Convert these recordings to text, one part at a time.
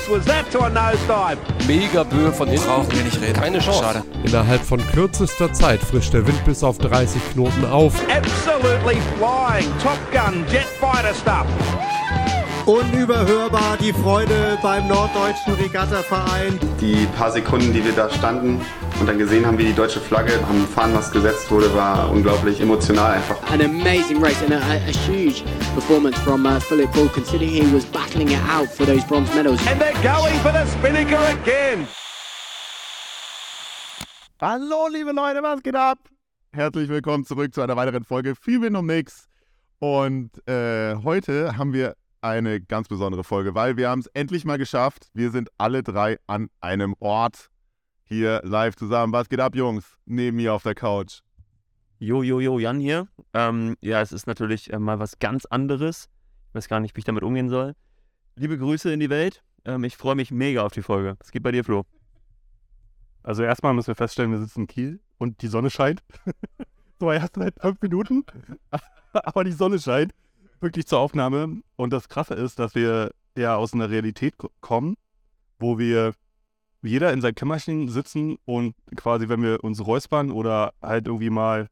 close was that to a nosedive? Mega Böe von hinten. Brauchen wir nicht reden. Keine Chance. Schade. Innerhalb von kürzester Zeit frischt der Wind bis auf 30 Knoten auf. Absolutely flying. Top Gun, jet fighter stuff. Unüberhörbar die Freude beim Norddeutschen Regattaverein. Die paar Sekunden, die wir da standen und dann gesehen haben, wie die deutsche Flagge am Fahnenmast gesetzt wurde, war unglaublich emotional einfach. An amazing race and a, a, huge performance from uh, Philip Bull, considering he was battling it out for those bronze medals. And they're going for the Spinnaker again. Hallo, liebe Leute, was geht ab? Herzlich willkommen zurück zu einer weiteren Folge Viel Wind um Nix. Und äh, heute haben wir eine ganz besondere Folge, weil wir haben es endlich mal geschafft. Wir sind alle drei an einem Ort hier live zusammen. Was geht ab, Jungs? Neben mir auf der Couch. Jo, jo, jo, Jan hier. Ähm, ja, es ist natürlich äh, mal was ganz anderes. Ich weiß gar nicht, wie ich damit umgehen soll. Liebe Grüße in die Welt. Ähm, ich freue mich mega auf die Folge. Was geht bei dir, Flo? Also erstmal müssen wir feststellen, wir sitzen in Kiel und die Sonne scheint. so erst seit fünf Minuten. Aber die Sonne scheint wirklich zur Aufnahme. Und das Krasse ist, dass wir ja aus einer Realität ko- kommen, wo wir jeder in seinem Kämmerchen sitzen und quasi, wenn wir uns räuspern oder halt irgendwie mal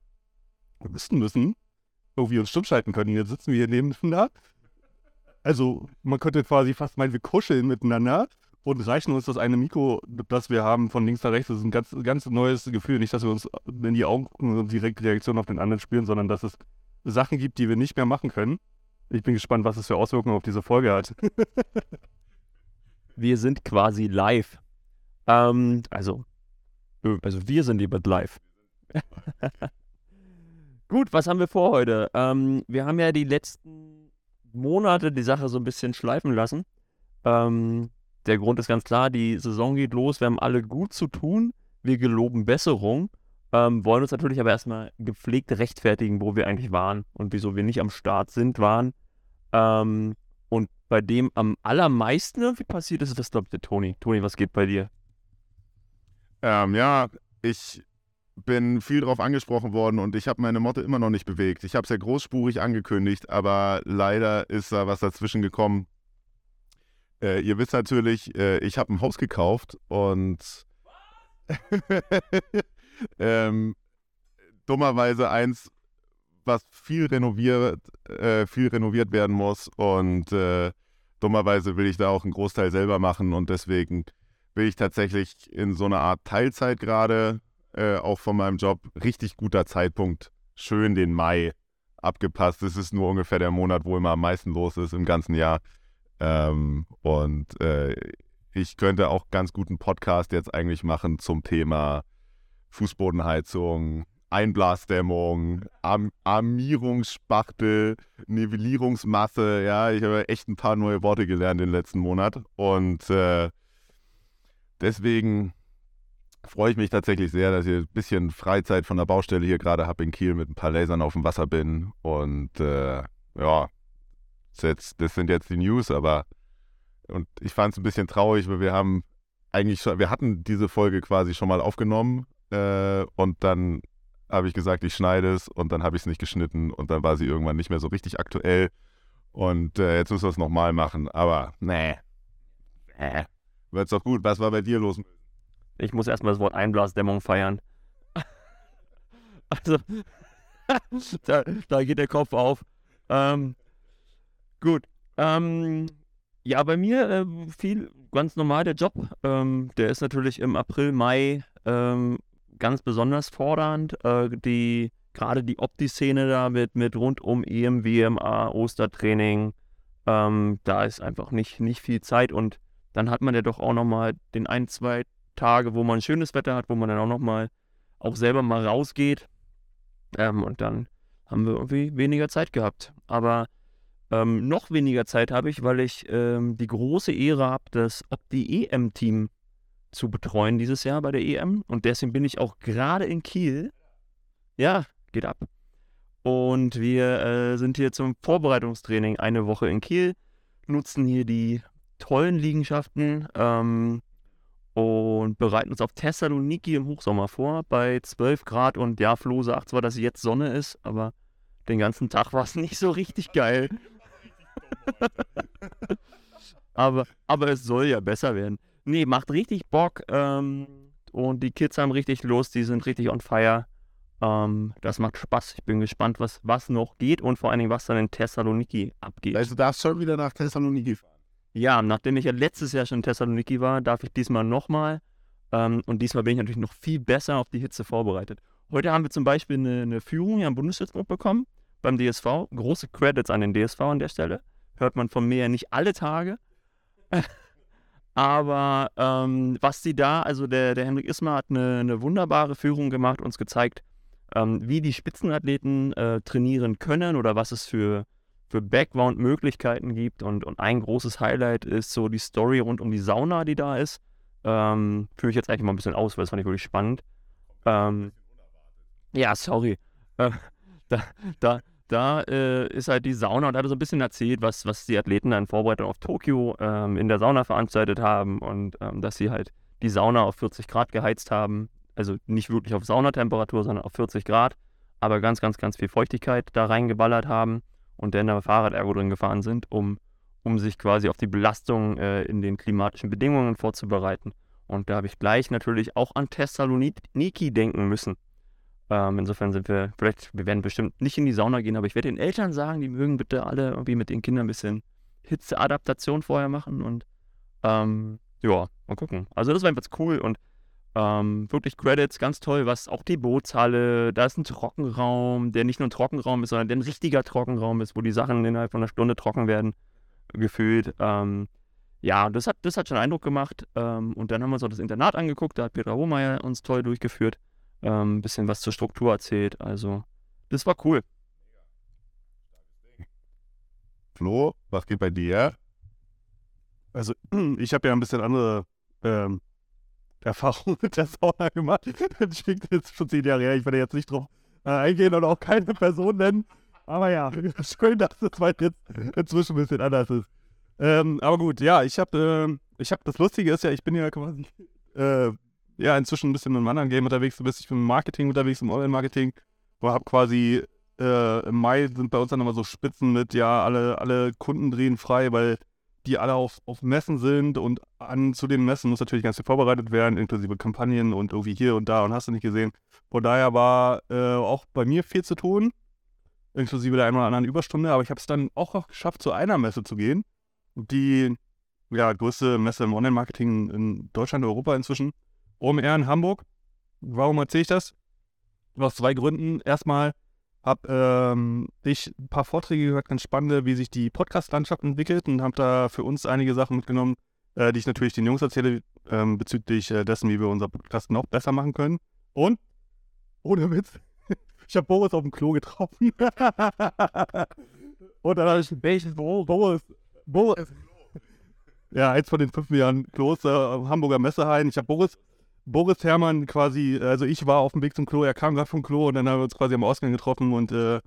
wissen müssen, irgendwie uns stumm schalten können. Jetzt sitzen wir hier nebeneinander. Also man könnte quasi fast meinen, wir kuscheln miteinander und reichen uns das eine Mikro, das wir haben, von links nach rechts. Das ist ein ganz, ganz neues Gefühl. Nicht, dass wir uns in die Augen gucken und direkt Reaktion auf den anderen spüren, sondern dass es Sachen gibt, die wir nicht mehr machen können. Ich bin gespannt, was es für Auswirkungen auf diese Folge hat. Wir sind quasi live. Ähm, also, also wir sind lieber live. Gut, was haben wir vor heute? Ähm, wir haben ja die letzten Monate die Sache so ein bisschen schleifen lassen. Ähm, der Grund ist ganz klar, die Saison geht los, wir haben alle gut zu tun, wir geloben Besserung, ähm, wollen uns natürlich aber erstmal gepflegt rechtfertigen, wo wir eigentlich waren und wieso wir nicht am Start sind, waren. Ähm, und bei dem am allermeisten irgendwie passiert ist, das glaube ich der Toni. Toni, was geht bei dir? Ähm, ja, ich bin viel drauf angesprochen worden und ich habe meine Motte immer noch nicht bewegt. Ich habe es ja großspurig angekündigt, aber leider ist da was dazwischen gekommen. Äh, ihr wisst natürlich, äh, ich habe ein Haus gekauft und ähm, dummerweise eins, was viel renoviert, äh, viel renoviert werden muss und äh, dummerweise will ich da auch einen Großteil selber machen und deswegen bin ich tatsächlich in so einer Art Teilzeit gerade, äh, auch von meinem Job. Richtig guter Zeitpunkt. Schön den Mai abgepasst. Es ist nur ungefähr der Monat, wo immer am meisten los ist im ganzen Jahr. Ähm, und äh, ich könnte auch ganz guten Podcast jetzt eigentlich machen zum Thema Fußbodenheizung, Einblasdämmung, Arm Armierungsspachtel, Nivellierungsmasse. Ja, ich habe echt ein paar neue Worte gelernt den letzten Monat. Und äh, deswegen freue ich mich tatsächlich sehr, dass ich ein bisschen Freizeit von der Baustelle hier gerade habe in Kiel mit ein paar Lasern auf dem Wasser bin. Und äh, ja, das, jetzt, das sind jetzt die News, aber und ich fand es ein bisschen traurig, weil wir haben eigentlich schon, wir hatten diese Folge quasi schon mal aufgenommen äh, und dann habe ich gesagt, ich schneide es und dann habe ich es nicht geschnitten und dann war sie irgendwann nicht mehr so richtig aktuell. Und äh, jetzt müssen wir es nochmal machen, aber nee, nee, wird's doch gut. Was war bei dir los? Ich muss erstmal das Wort Einblasdämmung feiern. Also, da, da geht der Kopf auf. Ähm, gut. Ähm, ja, bei mir äh, viel ganz normal der Job. Ähm, der ist natürlich im April, Mai ähm, ganz besonders fordernd. Äh, die, gerade die Opti-Szene da mit, mit rund um EM, WMA, Ostertraining, ähm, da ist einfach nicht, nicht viel Zeit und dann hat man ja doch auch nochmal den ein, zwei Tage, wo man schönes Wetter hat, wo man dann auch nochmal auch selber mal rausgeht. Ähm, und dann haben wir irgendwie weniger Zeit gehabt. Aber ähm, noch weniger Zeit habe ich, weil ich ähm, die große Ehre habe, das Opti-EM-Team zu betreuen dieses Jahr bei der EM. Und deswegen bin ich auch gerade in Kiel. Ja, geht ab. Und wir äh, sind hier zum Vorbereitungstraining eine Woche in Kiel, nutzen hier die tollen Liegenschaften ähm, und bereiten uns auf Thessaloniki im Hochsommer vor bei 12 Grad. Und ja, Flo sagt zwar, dass jetzt Sonne ist, aber den ganzen Tag war es nicht so richtig geil. aber, aber es soll ja besser werden. Nee, macht richtig Bock. Ähm, und die Kids haben richtig Lust, die sind richtig on fire. Ähm, das macht Spaß. Ich bin gespannt, was, was noch geht und vor allen Dingen, was dann in Thessaloniki abgeht. Also du darfst schon wieder nach Thessaloniki fahren. Ja, nachdem ich ja letztes Jahr schon in Thessaloniki war, darf ich diesmal nochmal. Ähm, und diesmal bin ich natürlich noch viel besser auf die Hitze vorbereitet. Heute haben wir zum Beispiel eine, eine Führung hier am Bundesstützpunkt bekommen beim DSV. Große Credits an den DSV an der Stelle. Hört man von mir ja nicht alle Tage. Aber ähm, was sie da, also der, der Henrik Ismar hat eine, eine wunderbare Führung gemacht, uns gezeigt, ähm, wie die Spitzenathleten äh, trainieren können oder was es für, für Background-Möglichkeiten gibt. Und, und ein großes Highlight ist so die Story rund um die Sauna, die da ist. Ähm, führe ich jetzt eigentlich mal ein bisschen aus, weil das fand ich wirklich spannend. Ähm, ja, sorry. Äh, da da, da äh, ist halt die Sauna und da hat er so ein bisschen erzählt, was, was die Athleten dann in Vorbereitung auf Tokio ähm, in der Sauna veranstaltet haben und ähm, dass sie halt die Sauna auf 40 Grad geheizt haben. Also nicht wirklich auf Saunatemperatur, sondern auf 40 Grad, aber ganz, ganz, ganz viel Feuchtigkeit da reingeballert haben und dann da Fahrradergo drin gefahren sind, um, um sich quasi auf die Belastung äh, in den klimatischen Bedingungen vorzubereiten. Und da habe ich gleich natürlich auch an Thessaloniki denken müssen. Ähm, insofern sind wir, vielleicht, wir werden bestimmt nicht in die Sauna gehen, aber ich werde den Eltern sagen, die mögen bitte alle irgendwie mit den Kindern ein bisschen Hitzeadaptation vorher machen und ähm, ja, mal gucken. Also das war einfach cool und ähm, wirklich Credits, ganz toll, was auch die Bootshalle, da ist ein Trockenraum, der nicht nur ein Trockenraum ist, sondern der ein richtiger Trockenraum ist, wo die Sachen innerhalb von einer Stunde trocken werden, gefühlt. Ähm, ja, das hat, das hat schon Eindruck gemacht. Ähm, und dann haben wir uns auch das Internat angeguckt, da hat Petra Hohmeier uns toll durchgeführt ein ähm, bisschen was zur Struktur erzählt. Also, das war cool. Flo, was geht bei dir? Also, ich habe ja ein bisschen andere ähm, Erfahrungen mit der Sauna gemacht. Das klingt jetzt schon zehn Jahre her. Ich werde jetzt nicht drauf äh, eingehen und auch keine Person nennen. Aber ja, schön, dass es mal jetzt inzwischen ein bisschen anders ist. Ähm, aber gut, ja, ich habe, äh, ich das Lustige ist ja, ich bin ja quasi äh, ja inzwischen ein bisschen im anderen Game unterwegs. Du bist ich bin im Marketing unterwegs, im Online-Marketing. Habe quasi äh, im Mai sind bei uns dann immer so Spitzen mit, ja, alle, alle Kunden drehen frei, weil die alle auf, auf Messen sind und an zu den Messen muss natürlich ganz viel vorbereitet werden, inklusive Kampagnen und irgendwie hier und da und hast du nicht gesehen. Von daher war äh, auch bei mir viel zu tun, inklusive der einen oder anderen Überstunde, aber ich habe es dann auch noch geschafft, zu einer Messe zu gehen, die ja, größte Messe im Online-Marketing in Deutschland, Europa inzwischen. OMR in Hamburg. Warum erzähle ich das? Aus zwei Gründen. Erstmal habe ähm, ich ein paar Vorträge gehört, ganz spannende, wie sich die Podcast-Landschaft entwickelt und habe da für uns einige Sachen mitgenommen, äh, die ich natürlich den Jungs erzähle, ähm, bezüglich äh, dessen, wie wir unser Podcast noch besser machen können. Und, ohne Witz, ich habe Boris auf dem Klo getroffen. und dann habe ich, welches Boris? Boris. Ja, eins von den fünf Jahren Klos, äh, Hamburger Messehallen. Ich habe Boris Boris Herrmann quasi, also ich war auf dem Weg zum Klo, er kam gerade vom Klo und dann haben wir uns quasi am Ausgang getroffen und äh,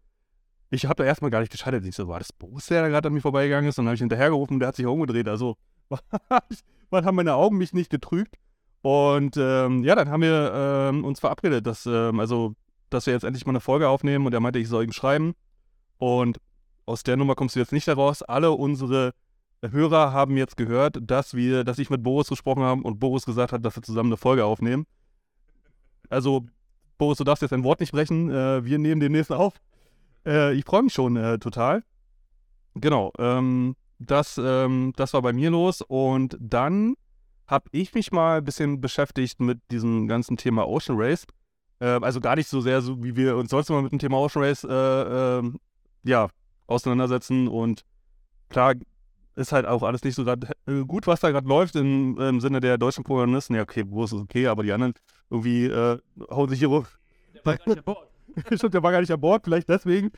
ich habe da erstmal gar nicht geschaltet. Ich so, war das Boris, der da gerade an mir vorbeigegangen ist? Und dann habe ich hinterhergerufen, der hat sich umgedreht. Also, was haben meine Augen mich nicht getrügt? Und ähm, ja, dann haben wir ähm, uns verabredet, dass, ähm, also, dass wir jetzt endlich mal eine Folge aufnehmen und er meinte, ich soll ihm schreiben. Und aus der Nummer kommst du jetzt nicht heraus. Alle unsere Hörer haben jetzt gehört, dass wir, dass ich mit Boris gesprochen habe und Boris gesagt hat, dass wir zusammen eine Folge aufnehmen. Also, Boris, du darfst jetzt ein Wort nicht brechen. Äh, wir nehmen demnächst auf. Äh, ich freue mich schon äh, total. Genau, ähm, das, ähm, das war bei mir los. Und dann habe ich mich mal ein bisschen beschäftigt mit diesem ganzen Thema Ocean Race. Ähm, also gar nicht so sehr, so wie wir uns sonst immer mit dem Thema Ocean Race äh, ähm, ja, auseinandersetzen. Und klar ist halt auch alles nicht so grad, äh, gut, was da gerade läuft im, im, Sinne der deutschen Protagonisten. Ja, okay, wo ist es okay, aber die anderen irgendwie äh, hauen sich hier rum. Der war gar nicht an Bord. Stimmt, der war gar nicht an Bord, vielleicht deswegen.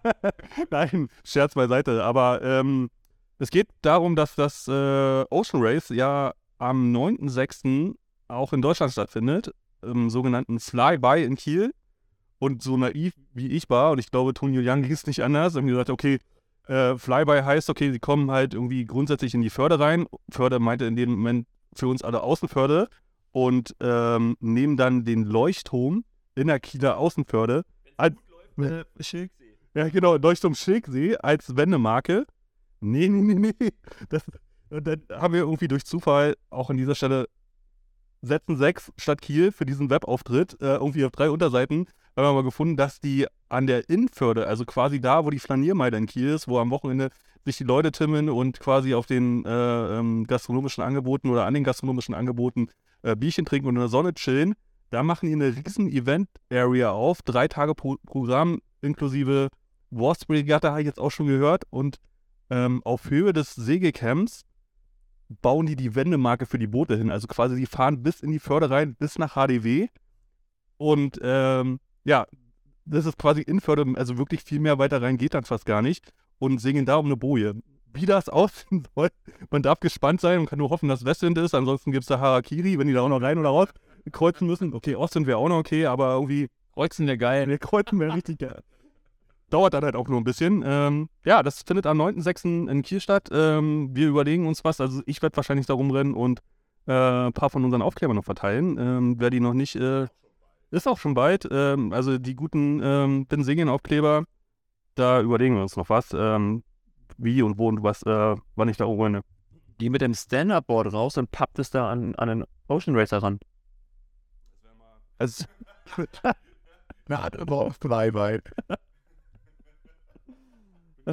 Nein, Scherz beiseite. Aber ähm, es geht darum, dass das äh, Ocean Race ja am 9.6. auch in Deutschland stattfindet, im sogenannten Flyby in Kiel. Und so naiv wie ich war, und ich glaube, Tony Young ging es nicht anders, haben gesagt, okay, äh, Flyby heißt, okay, sie kommen halt irgendwie grundsätzlich in die Förde rein. Förde meinte in dem Moment für uns alle Außenförde und ähm, nehmen dann den Leuchtturm in der Kieler Außenförde. Als, äh, Ja, genau, Leuchtturm Schilksee als Wendemarke. Nee, nee, nee, nee. Das, Und dann haben wir irgendwie durch Zufall auch an dieser Stelle setzen sechs statt Kiel für diesen Webauftritt äh, irgendwie auf drei Unterseiten. Haben wir mal gefunden, dass die an der Innenförde, also quasi da, wo die Flaniermeile in Kiel ist, wo am Wochenende sich die Leute timmen und quasi auf den äh, ähm, gastronomischen Angeboten oder an den gastronomischen Angeboten äh, Bierchen trinken und in der Sonne chillen. Da machen die eine riesen Event-Area auf, drei Tage pro Programm inklusive Wurstregatta, habe ich jetzt auch schon gehört. Und ähm, auf Höhe des Segelcamps bauen die die Wendemarke für die Boote hin. Also quasi, die fahren bis in die Förde rein, bis nach HDW. Und ähm, ja, das ist quasi in Förde, also wirklich viel mehr weiter rein geht dann fast gar nicht. Und segeln da um eine Boje. Wie das aussehen soll, man darf gespannt sein und kann nur hoffen, dass Westwind ist. Ansonsten gibt es da Harakiri, wenn die da auch noch rein oder raus kreuzen müssen. Okay, Ostwind wäre auch noch okay, aber irgendwie. Kreuzen wäre geil. Nee, kreuzen wäre richtig geil. Dauert dann halt auch nur ein bisschen. Ähm, ja, das findet am 9.6. in Kiel statt. Ähm, wir überlegen uns was. Also ich werde wahrscheinlich da rumrennen und äh, ein paar von unseren Aufklebern noch verteilen. Ähm, wer die noch nicht, äh, ist auch schon bald. Ähm, also die guten ähm, Benzingen-Aufkleber, da überlegen wir uns noch was. Ähm, wie und wo und was, äh, wann ich da rumrenne. Geh mit dem Stand-Up-Board raus und pappt es da an, an den Ocean Racer ran. Also, Na, hat immer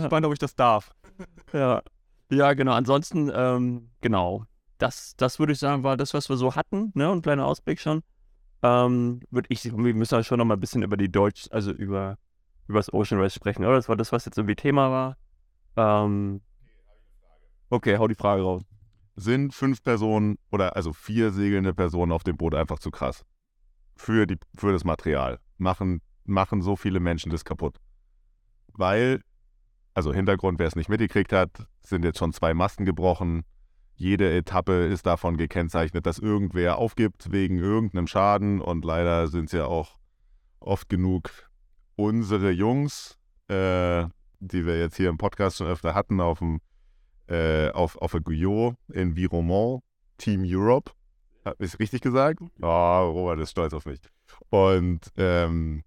Freibein. spannend, ob ich das darf. Ja. Ja, genau. Ansonsten, ähm, genau. Das, das würde ich sagen, war das, was wir so hatten, ne? Ein kleiner Ausblick schon. Ähm, würde ich, wir müssen halt schon noch mal ein bisschen über die Deutsch, also über, über das Ocean Race sprechen, oder? Das war das, was jetzt irgendwie Thema war. Ähm, okay, hau die Frage raus. Sind fünf Personen oder also vier segelnde Personen auf dem Boot einfach zu krass? Für, die, für das Material. Machen, machen so viele Menschen das kaputt. Weil, also Hintergrund, wer es nicht mitgekriegt hat, sind jetzt schon zwei Masten gebrochen. Jede Etappe ist davon gekennzeichnet, dass irgendwer aufgibt wegen irgendeinem Schaden. Und leider sind es ja auch oft genug unsere Jungs, äh, die wir jetzt hier im Podcast schon öfter hatten, auf dem äh, auf, auf der Guyot in Viromont, Team Europe. Habe ich richtig gesagt? Oh, Robert ist stolz auf mich. Und ähm,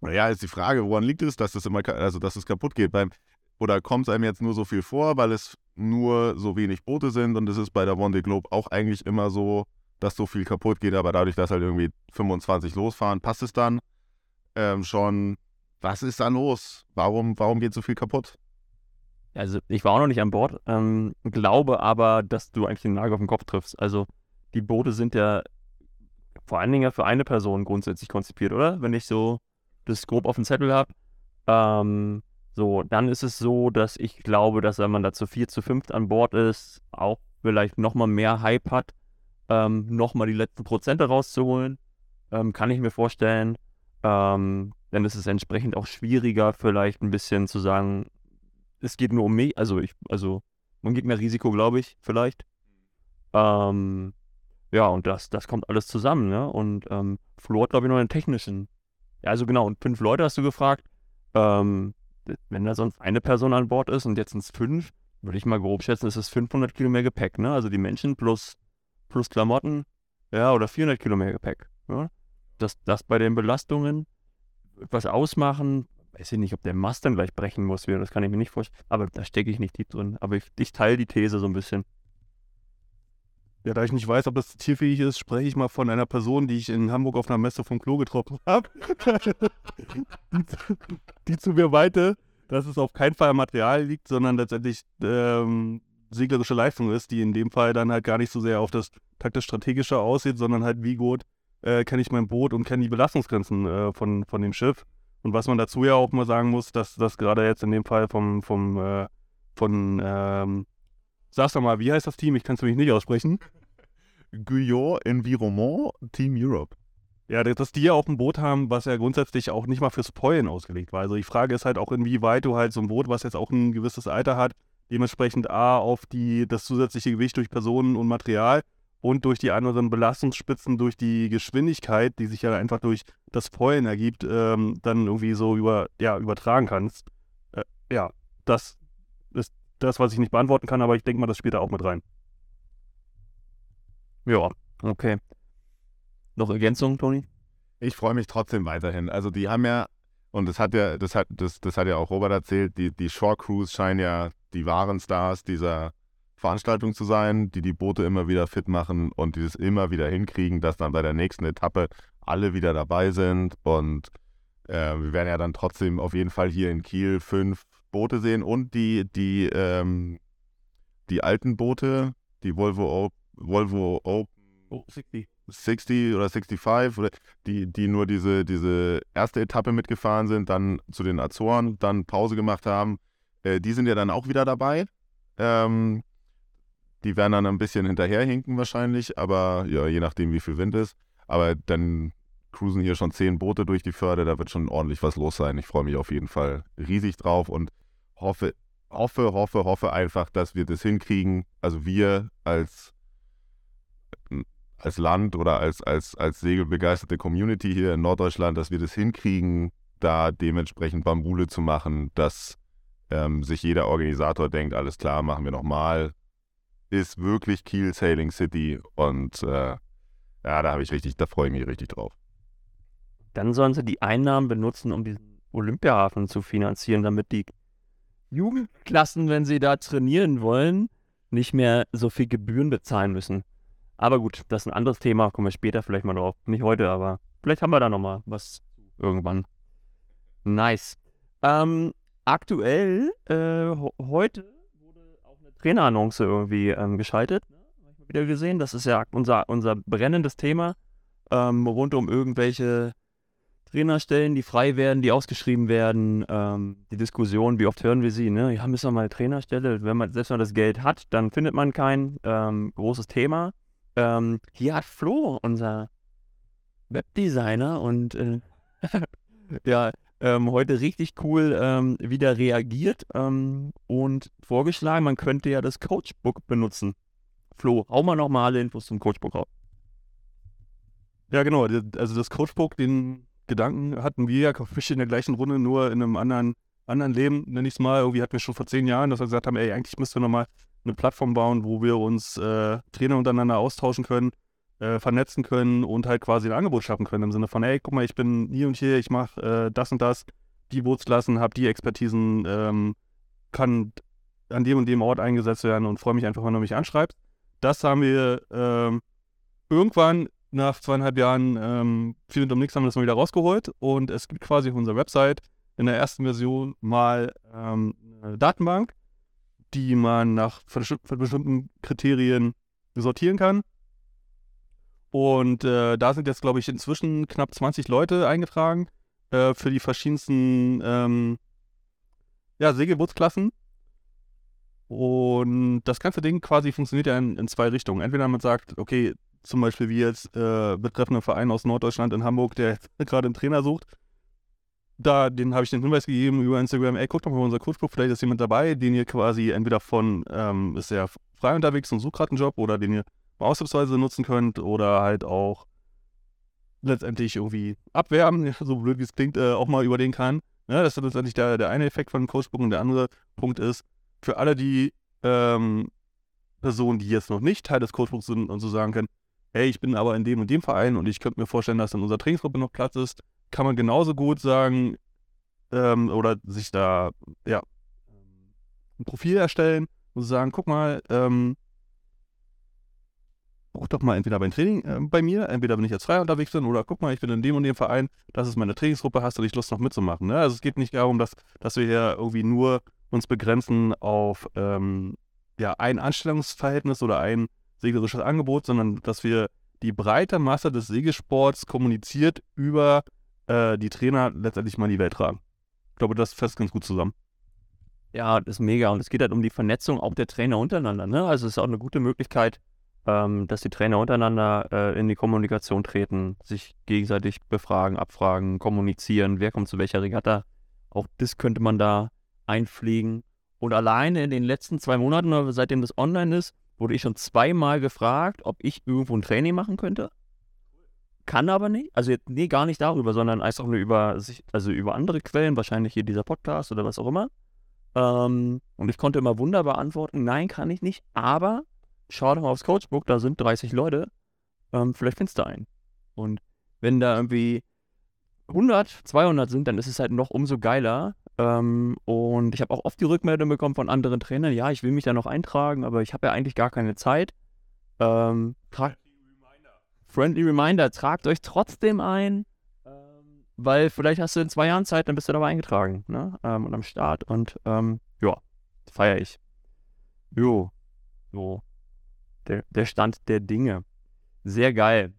naja, ist die Frage, woran liegt es, dass das immer, also dass es kaputt geht? Beim, oder kommt es einem jetzt nur so viel vor, weil es nur so wenig Boote sind und es ist bei der One Globe auch eigentlich immer so, dass so viel kaputt geht, aber dadurch, dass halt irgendwie 25 losfahren, passt es dann ähm, schon. Was ist da los? Warum, warum geht so viel kaputt? Also ich war auch noch nicht an Bord, ähm, glaube aber, dass du eigentlich den Nagel auf den Kopf triffst. Also die Boote sind ja vor allen Dingen ja für eine Person grundsätzlich konzipiert, oder? Wenn ich so das grob auf dem Zettel habe. Ähm, so, dann ist es so, dass ich glaube, dass wenn man da zu vier, zu fünft an Bord ist, auch vielleicht nochmal mehr Hype hat, ähm, nochmal die letzten Prozente rauszuholen. Ähm, kann ich mir vorstellen. Ähm, dann ist es entsprechend auch schwieriger, vielleicht ein bisschen zu sagen, es geht nur um mich, also ich, also man geht mehr Risiko, glaube ich, vielleicht. Ähm, ja, und das, das kommt alles zusammen, ne? Und ähm, Flo hat, glaube ich, noch einen technischen. Ja, also genau, und fünf Leute hast du gefragt. Ähm, wenn da sonst eine Person an Bord ist und jetzt sind es fünf, würde ich mal grob schätzen, ist es 500 Kilo mehr Gepäck, ne? Also die Menschen plus, plus Klamotten, ja, oder 400 Kilo mehr Gepäck. Ja? Das, das bei den Belastungen was ausmachen, weiß ich nicht, ob der Mast dann gleich brechen muss, das kann ich mir nicht vorstellen. Aber da stecke ich nicht tief drin. Aber ich, ich teile die These so ein bisschen. Ja, da ich nicht weiß, ob das tierfähig ist, spreche ich mal von einer Person, die ich in Hamburg auf einer Messe vom Klo getroffen habe. die, zu- die zu mir meinte, dass es auf keinen Fall Material liegt, sondern letztendlich ähm, seglerische Leistung ist, die in dem Fall dann halt gar nicht so sehr auf das taktisch-strategische aussieht, sondern halt wie gut äh, kenne ich mein Boot und kenne die Belastungsgrenzen äh, von, von dem Schiff. Und was man dazu ja auch mal sagen muss, dass das gerade jetzt in dem Fall vom, vom äh, von, ähm, sag's doch mal, wie heißt das Team? Ich kann es nämlich nicht aussprechen. Guyot Environnement Team Europe. Ja, dass die ja auch ein Boot haben, was ja grundsätzlich auch nicht mal fürs Pollen ausgelegt war. Also die Frage ist halt auch, inwieweit du halt so ein Boot, was jetzt auch ein gewisses Alter hat, dementsprechend A, auf die, das zusätzliche Gewicht durch Personen und Material und durch die anderen Belastungsspitzen, durch die Geschwindigkeit, die sich ja einfach durch das Pollen ergibt, ähm, dann irgendwie so über, ja, übertragen kannst. Äh, ja, das ist das, was ich nicht beantworten kann, aber ich denke mal, das spielt da auch mit rein. Ja, okay. Noch Ergänzungen, Toni? Ich freue mich trotzdem weiterhin. Also die haben ja, und das hat ja, das hat, das, das hat ja auch Robert erzählt, die, die Shore Crews scheinen ja die wahren Stars dieser Veranstaltung zu sein, die die Boote immer wieder fit machen und die es immer wieder hinkriegen, dass dann bei der nächsten Etappe alle wieder dabei sind. Und äh, wir werden ja dann trotzdem auf jeden Fall hier in Kiel fünf Boote sehen und die, die, ähm, die alten Boote, die Volvo, o Volvo Open Oh, 60. 60 oder 65, oder die, die nur diese, diese erste Etappe mitgefahren sind, dann zu den Azoren, dann Pause gemacht haben. Äh, die sind ja dann auch wieder dabei. Ähm, die werden dann ein bisschen hinterherhinken wahrscheinlich, aber ja, je nachdem, wie viel Wind ist. Aber dann cruisen hier schon zehn Boote durch die Förde, da wird schon ordentlich was los sein. Ich freue mich auf jeden Fall riesig drauf und hoffe, hoffe, hoffe, hoffe einfach, dass wir das hinkriegen. Also wir als als Land oder als, als, als segelbegeisterte Community hier in Norddeutschland, dass wir das hinkriegen, da dementsprechend Bambule zu machen, dass ähm, sich jeder Organisator denkt, alles klar, machen wir nochmal. Ist wirklich Kiel Sailing City und äh, ja, da habe ich richtig, da freue ich mich richtig drauf. Dann sollen sie die Einnahmen benutzen, um diesen Olympiahafen zu finanzieren, damit die Jugendklassen, wenn sie da trainieren wollen, nicht mehr so viel Gebühren bezahlen müssen. Aber gut, das ist ein anderes Thema, kommen wir später vielleicht mal drauf. Nicht heute, aber vielleicht haben wir da nochmal was irgendwann. Nice. Ähm, aktuell, äh, heute wurde auch eine Trainerannonce irgendwie ähm, geschaltet. Ne? Wieder gesehen. Das ist ja unser, unser brennendes Thema ähm, rund um irgendwelche Trainerstellen, die frei werden, die ausgeschrieben werden. Ähm, die Diskussion, wie oft hören wir sie? Ne? Ja, müssen wir mal eine Trainerstelle. Wenn man, selbst wenn man das Geld hat, dann findet man kein ähm, großes Thema. Ähm, hier hat Flo, unser Webdesigner und äh, ja, ähm, heute richtig cool ähm, wieder reagiert ähm, und vorgeschlagen, man könnte ja das Coachbook benutzen. Flo, hau mal nochmal alle Infos zum Coachbook raus. Ja, genau. Also das Coachbook, den Gedanken hatten wir ja Fisch in der gleichen Runde, nur in einem anderen, anderen Leben, nenne ich es mal. Irgendwie hatten wir schon vor zehn Jahren, dass wir gesagt haben, ey, eigentlich müssten wir nochmal eine Plattform bauen, wo wir uns äh, Trainer untereinander austauschen können, äh, vernetzen können und halt quasi ein Angebot schaffen können. Im Sinne von, ey, guck mal, ich bin hier und hier, ich mache äh, das und das, die Bootsklassen, habe die Expertisen, ähm, kann an dem und dem Ort eingesetzt werden und freue mich einfach, wenn du mich anschreibst. Das haben wir ähm, irgendwann nach zweieinhalb Jahren ähm, viel und um nichts haben wir das mal wieder rausgeholt und es gibt quasi auf unserer Website in der ersten Version mal ähm, eine Datenbank, die man nach bestimmten Kriterien sortieren kann. Und äh, da sind jetzt, glaube ich, inzwischen knapp 20 Leute eingetragen äh, für die verschiedensten ähm, ja, Segelbootsklassen. Und das ganze Ding quasi funktioniert ja in, in, zwei Richtungen. Entweder man sagt, okay, zum Beispiel wie jetzt äh, betreffender Verein aus Norddeutschland in Hamburg, der gerade einen Trainer sucht, da, den habe ich den Hinweis gegeben über Instagram, ey, guckt doch mal unser Coachbook, vielleicht ist jemand dabei, den ihr quasi entweder von, ähm, ist er frei unterwegs und sucht gerade einen Job oder den ihr ausnahmsweise nutzen könnt oder halt auch letztendlich irgendwie abwerben, so blöd wie es klingt, äh, auch mal überlegen kann. Ja, das ist letztendlich der, der eine Effekt von Coachbook und der andere Punkt ist, für alle die ähm, Personen, die jetzt noch nicht Teil des Coachbooks sind und so sagen können, hey, ich bin aber in dem und dem Verein und ich könnte mir vorstellen, dass in unserer Trainingsgruppe noch Platz ist, kann man genauso gut sagen ähm, oder sich da ja ein Profil erstellen und sagen, guck mal, ähm, buch doch mal entweder beim Training äh, bei mir, entweder wenn ich jetzt frei unterwegs bin oder guck mal, ich bin in dem und dem Verein, das ist meine Trainingsgruppe, hast du nicht Lust noch mitzumachen. Ne? Also es geht nicht darum, dass, dass wir hier irgendwie nur uns begrenzen auf ähm, ja, ein Anstellungsverhältnis oder ein seglerisches Angebot, sondern dass wir die breite Masse des Segelsports kommuniziert über äh, die Trainer letztendlich mal in die Welt tragen. Ich glaube, das fasst ganz gut zusammen. Ja, das ist mega. Und es geht halt um die Vernetzung auch der Trainer untereinander. Ne? Also es ist auch eine gute Möglichkeit, ähm, dass die Trainer untereinander äh, in die Kommunikation treten, sich gegenseitig befragen, abfragen, kommunizieren, wer kommt zu welcher Regatta. Auch das könnte man da einpflegen. Und alleine in den letzten zwei Monaten, seitdem das online ist, wurde ich schon zweimal gefragt, ob ich irgendwo ein Training machen könnte kann aber nicht. Also nee, gar nicht darüber, sondern einfach nur über sich, also über andere Quellen, wahrscheinlich hier dieser Podcast oder was auch immer. Ähm, und ich konnte immer wunderbar antworten, nein, kann ich nicht, aber schau doch mal aufs Coachbook, da sind 30 Leute, ähm, vielleicht findest du einen. Und wenn da irgendwie 100, 200 sind, dann ist es halt noch umso geiler, Ähm, und ich habe auch oft die Rückmeldung bekommen von anderen Trainern, ja, ich will mich da noch eintragen, aber ich habe ja eigentlich gar keine Zeit. Ähm, Friendly Reminder, tragt euch trotzdem ein, ähm, weil vielleicht hast du in zwei Jahren Zeit, dann bist du dabei eingetragen ne? ähm, und am Start. Und ähm, ja, feiere ich. Jo, so. Der, der Stand der Dinge. Sehr geil.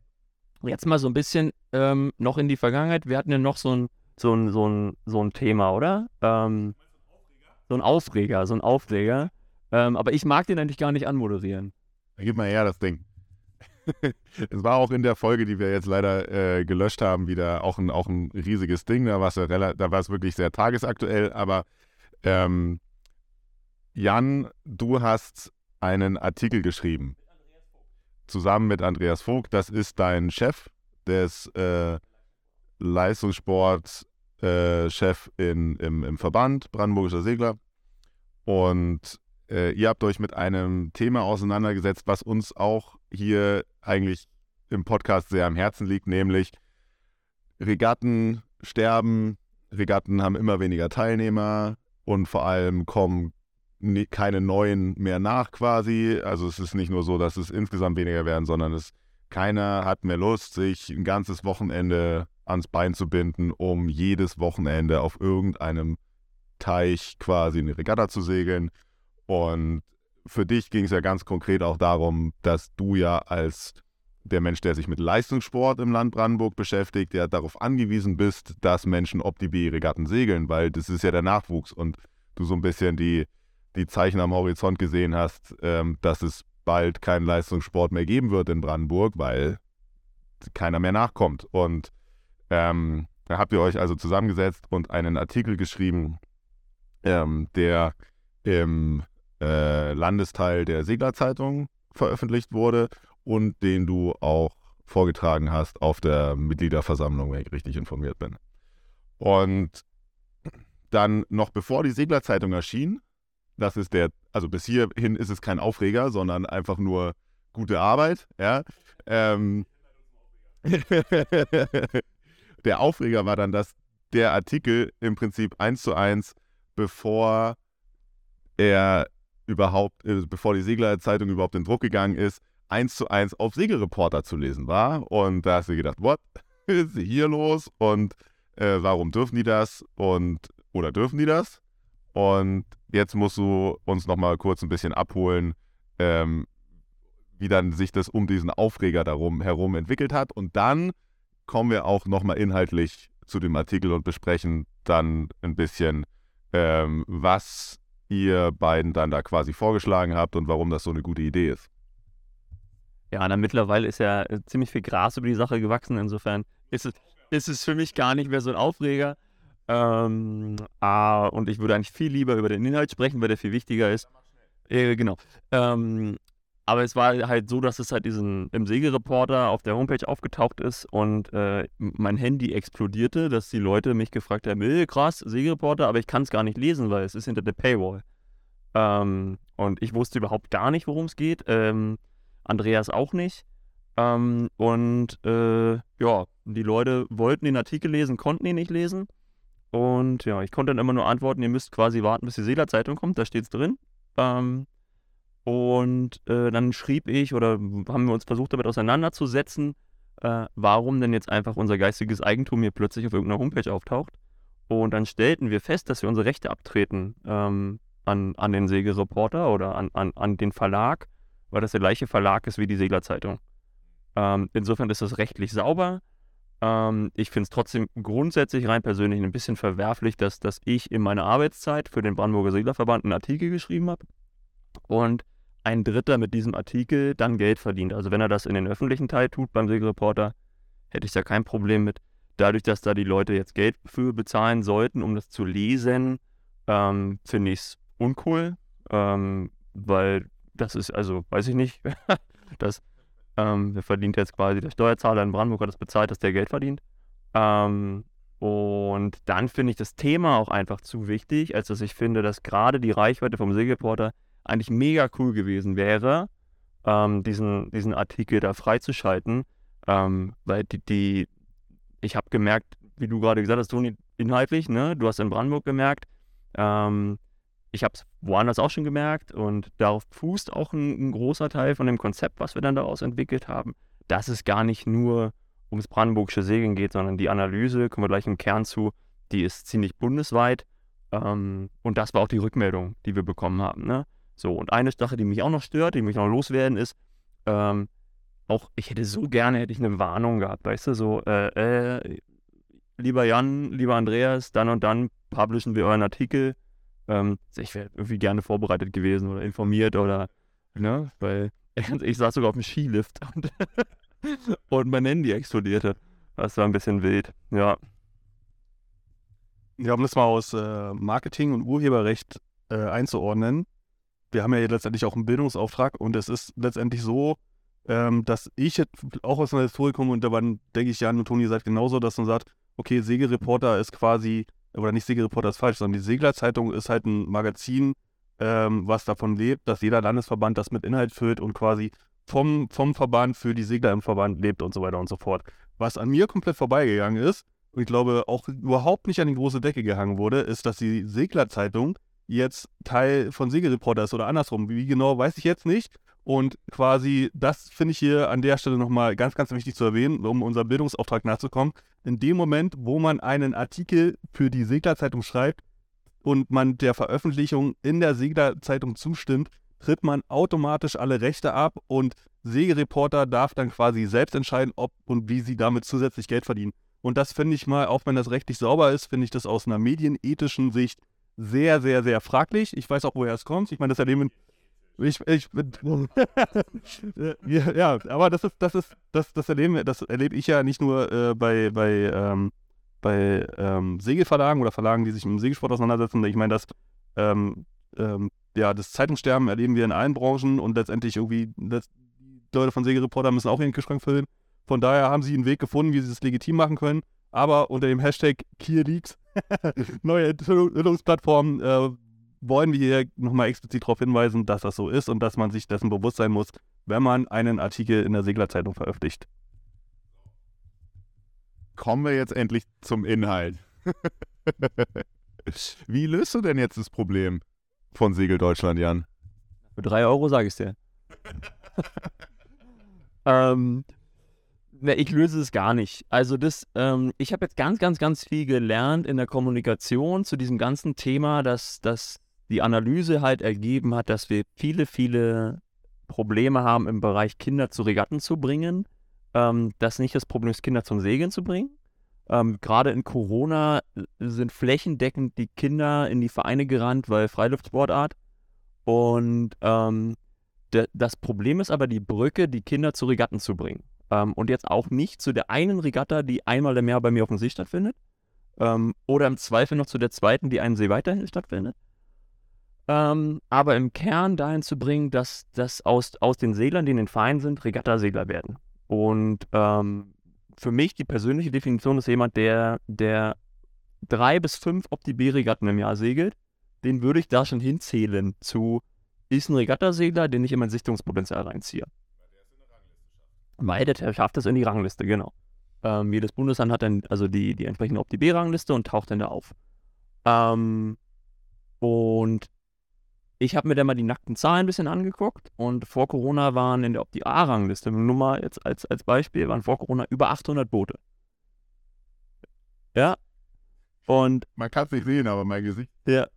Jetzt mal so ein bisschen ähm, noch in die Vergangenheit. Wir hatten ja noch so ein, so ein, so ein, so ein Thema, oder? Ähm, so ein Aufreger, so ein Aufreger. Ähm, aber ich mag den eigentlich gar nicht anmoderieren. Gib mal her das Ding. Es war auch in der Folge, die wir jetzt leider äh, gelöscht haben, wieder auch ein, auch ein riesiges Ding. Da, war es wirklich sehr tagesaktuell. Aber ähm, Jan, du hast einen Artikel geschrieben. Zusammen mit Andreas Vogt. Das ist dein Chef des äh, Leistungssport-Chef in, im, im Verband, Brandenburgischer Segler. Und äh, ihr habt euch mit einem Thema auseinandergesetzt, was uns auch hier eigentlich im Podcast sehr am Herzen liegt, nämlich Regatten sterben, Regatten haben immer weniger Teilnehmer und vor allem kommen keine neuen mehr nach quasi. Also es ist nicht nur so, dass es insgesamt weniger werden, sondern es keiner hat mehr Lust, sich ein ganzes Wochenende ans Bein zu binden, um jedes Wochenende auf irgendeinem Teich quasi eine Regatta zu segeln. Und für dich ging es ja ganz konkret auch darum, dass du ja als der Mensch, der sich mit Leistungssport im Land Brandenburg beschäftigt, ja darauf angewiesen bist, dass Menschen Opti-B-Regatten segeln, weil das ist ja der Nachwuchs und du so ein bisschen die, die Zeichen am Horizont gesehen hast, ähm, dass es bald keinen Leistungssport mehr geben wird in Brandenburg, weil keiner mehr nachkommt. Und ähm, da habt ihr euch also zusammengesetzt und einen Artikel geschrieben, ähm, der im äh, Landesteil der Seglerzeitung veröffentlicht wurde und den du auch vorgetragen hast auf der Mitgliederversammlung, wenn ich richtig informiert bin. Und dann noch bevor die Seglerzeitung erschien, das ist der, also bis hierhin ist es kein Aufreger, sondern einfach nur gute Arbeit, ja. Ähm, der Aufreger war dann, dass der Artikel im Prinzip eins zu eins, bevor er überhaupt, äh, bevor die Seglerzeitung überhaupt in Druck gegangen ist, eins zu eins auf Segelreporter zu lesen war. Und da hast du gedacht, what ist hier los? Und äh, warum dürfen die das? Und oder dürfen die das? Und jetzt musst du uns nochmal kurz ein bisschen abholen, ähm, wie dann sich das um diesen Aufreger darum herum entwickelt hat. Und dann kommen wir auch nochmal inhaltlich zu dem Artikel und besprechen dann ein bisschen, ähm, was ihr beiden dann da quasi vorgeschlagen habt und warum das so eine gute Idee ist. Ja, dann mittlerweile ist ja äh, ziemlich viel Gras über die Sache gewachsen. Insofern ist es, ist es für mich gar nicht mehr so ein Aufreger. Ähm, ah, und ich würde eigentlich viel lieber über den Inhalt sprechen, weil der viel wichtiger ist. Äh, genau. Ähm, aber es war halt so, dass es halt diesen im Segelreporter auf der Homepage aufgetaucht ist und äh, mein Handy explodierte, dass die Leute mich gefragt haben, äh, krass, Segelreporter, aber ich kann es gar nicht lesen, weil es ist hinter der Paywall. Ähm, und ich wusste überhaupt gar nicht, worum es geht. Ähm, Andreas auch nicht. Ähm, und äh, ja, die Leute wollten den Artikel lesen, konnten ihn nicht lesen. Und ja, ich konnte dann immer nur antworten, ihr müsst quasi warten, bis die Seelerzeitung kommt, da steht es drin. Ähm, und äh, dann schrieb ich oder haben wir uns versucht, damit auseinanderzusetzen, äh, warum denn jetzt einfach unser geistiges Eigentum hier plötzlich auf irgendeiner Homepage auftaucht. Und dann stellten wir fest, dass wir unsere Rechte abtreten ähm, an, an den Segelreporter oder an, an, an den Verlag, weil das der gleiche Verlag ist wie die Seglerzeitung. Ähm, insofern ist das rechtlich sauber. Ähm, ich finde es trotzdem grundsätzlich rein persönlich ein bisschen verwerflich, dass, dass ich in meiner Arbeitszeit für den Brandenburger Seglerverband einen Artikel geschrieben habe und ein Dritter mit diesem Artikel dann Geld verdient. Also wenn er das in den öffentlichen Teil tut beim Segelreporter, hätte ich da kein Problem mit. Dadurch, dass da die Leute jetzt Geld für bezahlen sollten, um das zu lesen, ähm, finde ich es uncool, ähm, weil das ist, also weiß ich nicht, das ähm, verdient jetzt quasi der Steuerzahler in Brandenburg hat das bezahlt, dass der Geld verdient. Ähm, und dann finde ich das Thema auch einfach zu wichtig, als dass ich finde, dass gerade die Reichweite vom Segelreporter eigentlich mega cool gewesen wäre, ähm, diesen, diesen Artikel da freizuschalten. Ähm, weil die, die ich habe gemerkt, wie du gerade gesagt hast, Toni, inhaltlich, ne? Du hast in Brandenburg gemerkt, ähm, ich habe es woanders auch schon gemerkt und darauf fußt auch ein, ein, großer Teil von dem Konzept, was wir dann daraus entwickelt haben, dass es gar nicht nur ums brandenburgische Segeln geht, sondern die Analyse, kommen wir gleich im Kern zu, die ist ziemlich bundesweit ähm, und das war auch die Rückmeldung, die wir bekommen haben. Ne? So, und eine Sache, die mich auch noch stört, die mich noch loswerden, ist, ähm, auch ich hätte so gerne, hätte ich eine Warnung gehabt, weißt du, so, äh, äh, lieber Jan, lieber Andreas, dann und dann publishen wir euren Artikel. Ähm, ich wäre irgendwie gerne vorbereitet gewesen oder informiert oder, ne, weil ich saß sogar auf dem Skilift und, und mein Handy explodierte. Das war ein bisschen wild, ja. Ja, um das mal aus äh, Marketing und Urheberrecht äh, einzuordnen. Wir haben ja letztendlich auch einen Bildungsauftrag und es ist letztendlich so, ähm, dass ich jetzt auch aus einer Historie komme und da denke ich, Jan und Toni seid genauso, dass man sagt, okay, Segelreporter ist quasi, oder nicht Segelreporter ist falsch, sondern die Seglerzeitung ist halt ein Magazin, ähm, was davon lebt, dass jeder Landesverband das mit Inhalt füllt und quasi vom, vom Verband für die Segler im Verband lebt und so weiter und so fort. Was an mir komplett vorbeigegangen ist, und ich glaube auch überhaupt nicht an die große Decke gehangen wurde, ist, dass die Seglerzeitung jetzt Teil von Segelreporter ist oder andersrum. Wie genau, weiß ich jetzt nicht. Und quasi, das finde ich hier an der Stelle nochmal ganz, ganz wichtig zu erwähnen, um unserem Bildungsauftrag nachzukommen. In dem Moment, wo man einen Artikel für die Seglerzeitung schreibt und man der Veröffentlichung in der Seglerzeitung zustimmt, tritt man automatisch alle Rechte ab und Segelreporter darf dann quasi selbst entscheiden, ob und wie sie damit zusätzlich Geld verdienen. Und das finde ich mal, auch wenn das rechtlich sauber ist, finde ich das aus einer medienethischen Sicht sehr, sehr, sehr fraglich. Ich weiß auch, woher es kommt. Ich meine, das erleben ich, ich ja, ja, aber das ist, das ist, das, das erleben, das erlebe ich ja nicht nur äh, bei, bei, ähm, bei ähm, Segelverlagen oder Verlagen, die sich mit dem Segelsport auseinandersetzen. Ich meine, das, ähm, ähm, ja, das Zeitungssterben erleben wir in allen Branchen und letztendlich irgendwie, das, Leute von Segelreporter müssen auch ihren Kühlschrank füllen. Von daher haben sie einen Weg gefunden, wie sie es legitim machen können. Aber unter dem Hashtag KeerLeaks, neue Enthüllungsplattform, äh, wollen wir hier nochmal explizit darauf hinweisen, dass das so ist und dass man sich dessen bewusst sein muss, wenn man einen Artikel in der Seglerzeitung veröffentlicht. Kommen wir jetzt endlich zum Inhalt. Wie löst du denn jetzt das Problem von Segel Deutschland, Jan? Für drei Euro sage ich es dir. ähm, Ne, ich löse es gar nicht. Also das, ähm, ich habe jetzt ganz, ganz, ganz viel gelernt in der Kommunikation zu diesem ganzen Thema, dass, dass die Analyse halt ergeben hat, dass wir viele, viele Probleme haben im Bereich Kinder zu Regatten zu bringen. Ähm, dass nicht das Problem ist, Kinder zum Segeln zu bringen. Ähm, Gerade in Corona äh, sind flächendeckend die Kinder in die Vereine gerannt, weil Freiluftsportart. Und ähm, das Problem ist aber die Brücke, die Kinder zu Regatten zu bringen. Ähm, und jetzt auch nicht zu der einen Regatta, die einmal im Jahr bei mir auf dem See stattfindet. Ähm, oder im Zweifel noch zu der zweiten, die einen See weiterhin stattfindet. Ähm, aber im Kern dahin zu bringen, dass, dass aus, aus den Seglern, die in den Vereinen sind, Regatta-Segler werden. Und ähm, für mich die persönliche Definition ist jemand, der, der drei bis fünf Opti-B-Regatten im Jahr segelt. Den würde ich da schon hinzählen zu, ist ein Regattasegler, den ich in mein Sichtungspotenzial reinziehe. Weil der schafft es in die Rangliste, genau. Ähm, jedes Bundesland hat dann also die, die entsprechende Opti-B-Rangliste und taucht dann da auf. Ähm, und ich habe mir dann mal die nackten Zahlen ein bisschen angeguckt und vor Corona waren in der Opti-A-Rangliste, nur mal jetzt als, als Beispiel, waren vor Corona über 800 Boote. Ja. Und. Man kann es nicht sehen, aber mein Gesicht. Ja.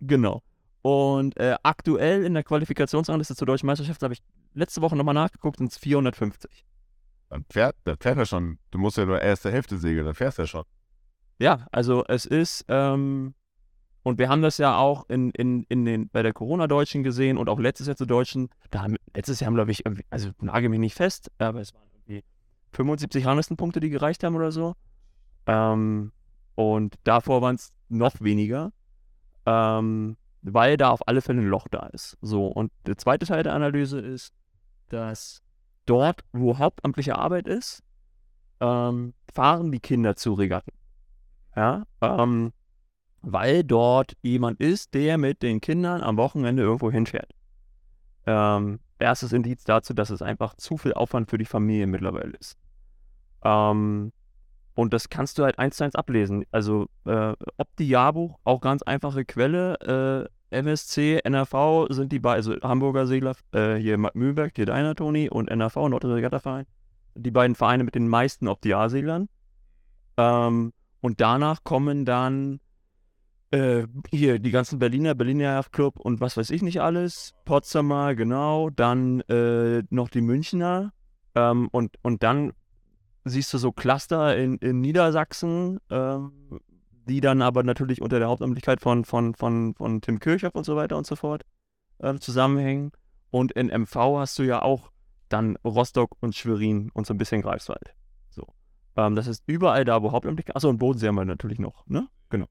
Genau. Und äh, aktuell in der Qualifikationsrangliste zur Deutschen Meisterschaft habe ich letzte Woche nochmal nachgeguckt, sind es 450. Dann fährt, dann fährt er schon. Du musst ja nur erste Hälfte segeln, dann fährst du ja schon. Ja, also es ist, ähm, und wir haben das ja auch in, in, in den, bei der Corona-Deutschen gesehen und auch letztes Jahr zu Deutschen. Da haben, letztes Jahr haben, glaube ich, also nage mich nicht fest, aber es waren irgendwie 75 Ranglistenpunkte, die gereicht haben oder so. Ähm, und davor waren es noch weniger. Ähm, weil da auf alle Fälle ein Loch da ist. So, und der zweite Teil der Analyse ist, dass dort, wo hauptamtliche Arbeit ist, ähm, fahren die Kinder zu Regatten. Ja, ähm, weil dort jemand ist, der mit den Kindern am Wochenende irgendwo hinfährt. Ähm, erstes Indiz dazu, dass es einfach zu viel Aufwand für die Familie mittlerweile ist. Ähm, und das kannst du halt eins zu eins ablesen. Also äh, Opti-Jahrbuch, auch ganz einfache Quelle. Äh, MSC, NRV sind die beiden, also Hamburger Segler, äh, hier Mühlberg, hier deiner Toni und NRV, Norddeutscher Regattaverein, die beiden Vereine mit den meisten Opti-A-Seglern. Ähm, und danach kommen dann äh, hier die ganzen Berliner, Berliner Yacht und was weiß ich nicht alles. Potsdamer, genau. Dann äh, noch die Münchner. Ähm, und, und dann siehst du so Cluster in, in Niedersachsen, ähm, die dann aber natürlich unter der Hauptamtlichkeit von, von, von, von Tim Kirchhoff und so weiter und so fort äh, zusammenhängen. Und in MV hast du ja auch dann Rostock und Schwerin und so ein bisschen Greifswald. So. Ähm, das ist überall da, wo Hauptamtlichkeit. Achso, und Bodensee haben wir natürlich noch, ne? Genau.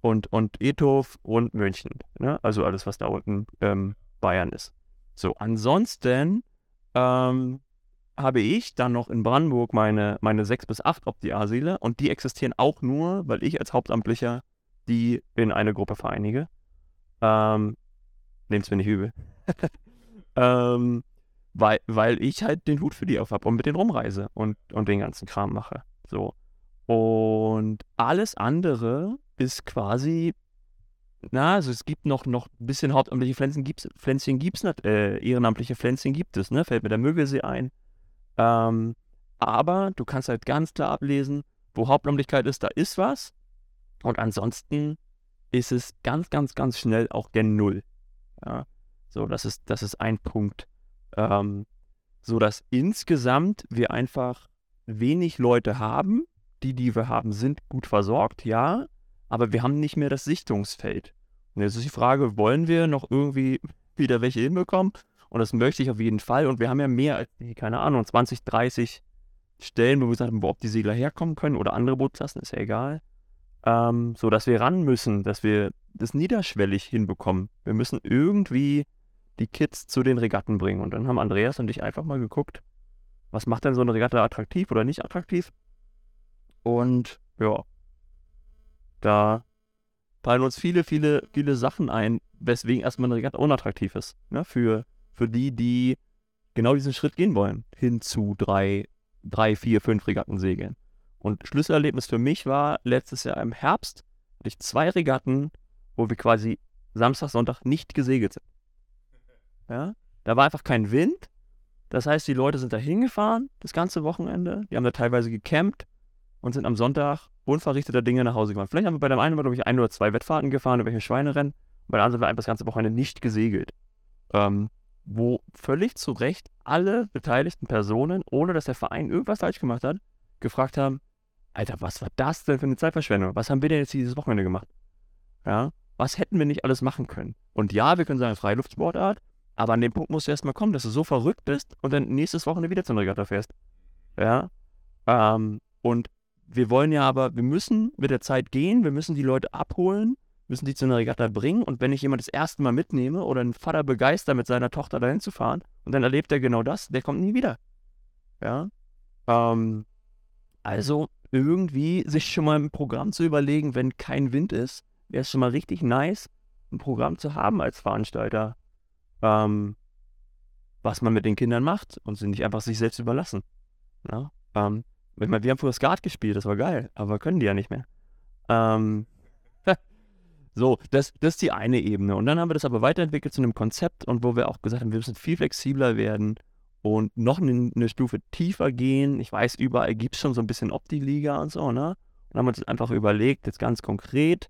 Und, und Ethof und München. Ne? Also alles, was da unten ähm, Bayern ist. So, ansonsten ähm, habe ich dann noch in Brandenburg meine, meine sechs bis acht Opti-A-Seele und die existieren auch nur, weil ich als Hauptamtlicher die in eine Gruppe vereinige. Ähm, Nehmt es mir nicht übel. ähm, weil, weil ich halt den Hut für die auf habe und mit denen rumreise und, und den ganzen Kram mache. So. Und alles andere ist quasi, na, also es gibt noch, noch ein bisschen hauptamtliche Pflänzchen gibt's, Pflänzchen gibt's nicht, äh, ehrenamtliche Pflänzchen gibt es, ne? Fällt mir der Mögelsee ein. Ähm, aber du kannst halt ganz klar ablesen, wo Hauptamtlichkeit ist, da ist was. Und ansonsten ist es ganz, ganz, ganz schnell auch gen Null. Ja, so, das ist, das ist ein Punkt. Ähm, so dass insgesamt wir einfach wenig Leute haben. Die, die wir haben, sind gut versorgt, ja, aber wir haben nicht mehr das Sichtungsfeld. Und jetzt ist die Frage, wollen wir noch irgendwie wieder welche hinbekommen? Und das möchte ich auf jeden Fall. Und wir haben ja mehr als, keine Ahnung, 20, 30 Stellen, wo wir gesagt haben, ob die Segler herkommen können oder andere Bootklassen, ist ja egal. Ähm, so dass wir ran müssen, dass wir das niederschwellig hinbekommen. Wir müssen irgendwie die Kids zu den Regatten bringen. Und dann haben Andreas und ich einfach mal geguckt, was macht denn so eine Regatta attraktiv oder nicht attraktiv? Und ja, da fallen uns viele, viele, viele Sachen ein, weswegen erstmal eine Regatta unattraktiv ist. Ne? Für, für die, die genau diesen Schritt gehen wollen, hin zu drei, drei, vier, fünf Regatten segeln. Und Schlüsselerlebnis für mich war letztes Jahr im Herbst, hatte ich zwei Regatten, wo wir quasi Samstag, Sonntag nicht gesegelt sind. Ja? Da war einfach kein Wind. Das heißt, die Leute sind da hingefahren, das ganze Wochenende. Die haben da teilweise gecampt und sind am Sonntag unverrichteter Dinge nach Hause gefahren. Vielleicht haben wir bei dem einen, glaube ich, ein oder zwei Wettfahrten gefahren, irgendwelche Schweinerennen. Und bei der anderen wir einfach das ganze Wochenende nicht gesegelt. Ähm, wo völlig zu Recht alle beteiligten Personen, ohne dass der Verein irgendwas falsch gemacht hat, gefragt haben, Alter, was war das denn für eine Zeitverschwendung? Was haben wir denn jetzt dieses Wochenende gemacht? Ja, was hätten wir nicht alles machen können? Und ja, wir können sagen, Freiluftsportart, aber an dem Punkt musst du erstmal kommen, dass du so verrückt bist und dann nächstes Wochenende wieder zum Regatta fährst. Ja. Ähm, und wir wollen ja aber, wir müssen mit der Zeit gehen, wir müssen die Leute abholen, müssen die zu einer Regatta bringen. Und wenn ich jemand das erste Mal mitnehme oder einen Vater begeister, mit seiner Tochter dahin zu fahren, und dann erlebt er genau das, der kommt nie wieder. Ja. Ähm, also irgendwie sich schon mal ein Programm zu überlegen, wenn kein Wind ist, wäre es schon mal richtig nice, ein Programm zu haben als Veranstalter ähm, was man mit den Kindern macht und sie nicht einfach sich selbst überlassen. Ja? Ähm, ich meine, wir haben früher Skat gespielt, das war geil, aber können die ja nicht mehr. Ähm, so, das, das ist die eine Ebene. Und dann haben wir das aber weiterentwickelt zu einem Konzept und wo wir auch gesagt haben, wir müssen viel flexibler werden und noch eine, eine Stufe tiefer gehen. Ich weiß, überall gibt es schon so ein bisschen Opti-Liga und so, ne? Und haben uns einfach überlegt, jetzt ganz konkret,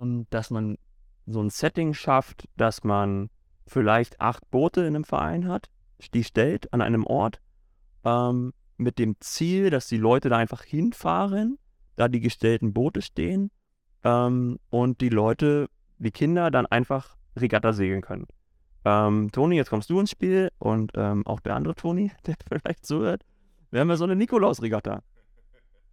ähm, dass man so ein Setting schafft, dass man vielleicht acht Boote in einem Verein hat, die stellt an einem Ort, ähm, mit dem Ziel, dass die Leute da einfach hinfahren, da die gestellten Boote stehen ähm, und die Leute, die Kinder, dann einfach Regatta segeln können. Ähm, Toni, jetzt kommst du ins Spiel und ähm, auch der andere Toni, der vielleicht zuhört. Wir haben ja so eine Nikolaus-Regatta.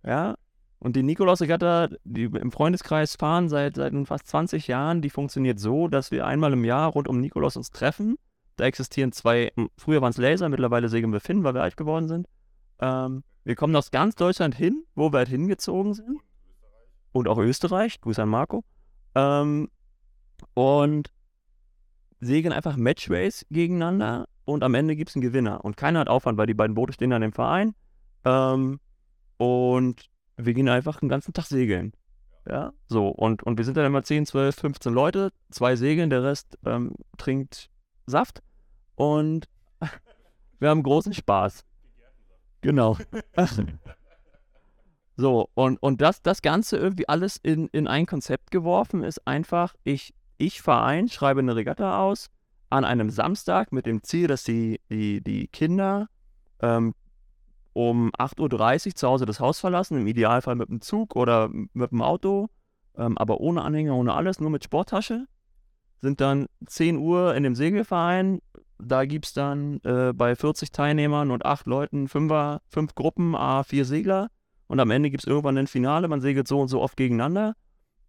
Ja, und die Nikolaus-Regatta, die im Freundeskreis fahren seit, seit fast 20 Jahren, die funktioniert so, dass wir einmal im Jahr rund um Nikolaus uns treffen. Da existieren zwei, früher waren es Laser, mittlerweile segeln wir Finn, weil wir alt geworden sind. Ähm, wir kommen aus ganz Deutschland hin, wo wir halt hingezogen sind. Und auch Österreich, Grüße an Marco. Ähm, und segeln einfach Matchways gegeneinander und am Ende gibt es einen Gewinner. Und keiner hat Aufwand, weil die beiden Boote stehen an dem Verein. Ähm, und wir gehen einfach den ganzen Tag segeln. Ja, so. Und, und wir sind dann immer 10, 12, 15 Leute, zwei segeln, der Rest ähm, trinkt Saft und wir haben großen Spaß. Genau. so, und, und das, das Ganze irgendwie alles in, in ein Konzept geworfen ist einfach, ich, ich Verein schreibe eine Regatta aus an einem Samstag mit dem Ziel, dass die, die, die Kinder ähm, um 8.30 Uhr zu Hause das Haus verlassen, im Idealfall mit dem Zug oder mit dem Auto, ähm, aber ohne Anhänger, ohne alles, nur mit Sporttasche. Sind dann 10 Uhr in dem Segelverein. Da gibt es dann äh, bei 40 Teilnehmern und 8 Leuten Fünfer, fünf Gruppen, a vier Segler. Und am Ende gibt es irgendwann ein Finale. Man segelt so und so oft gegeneinander.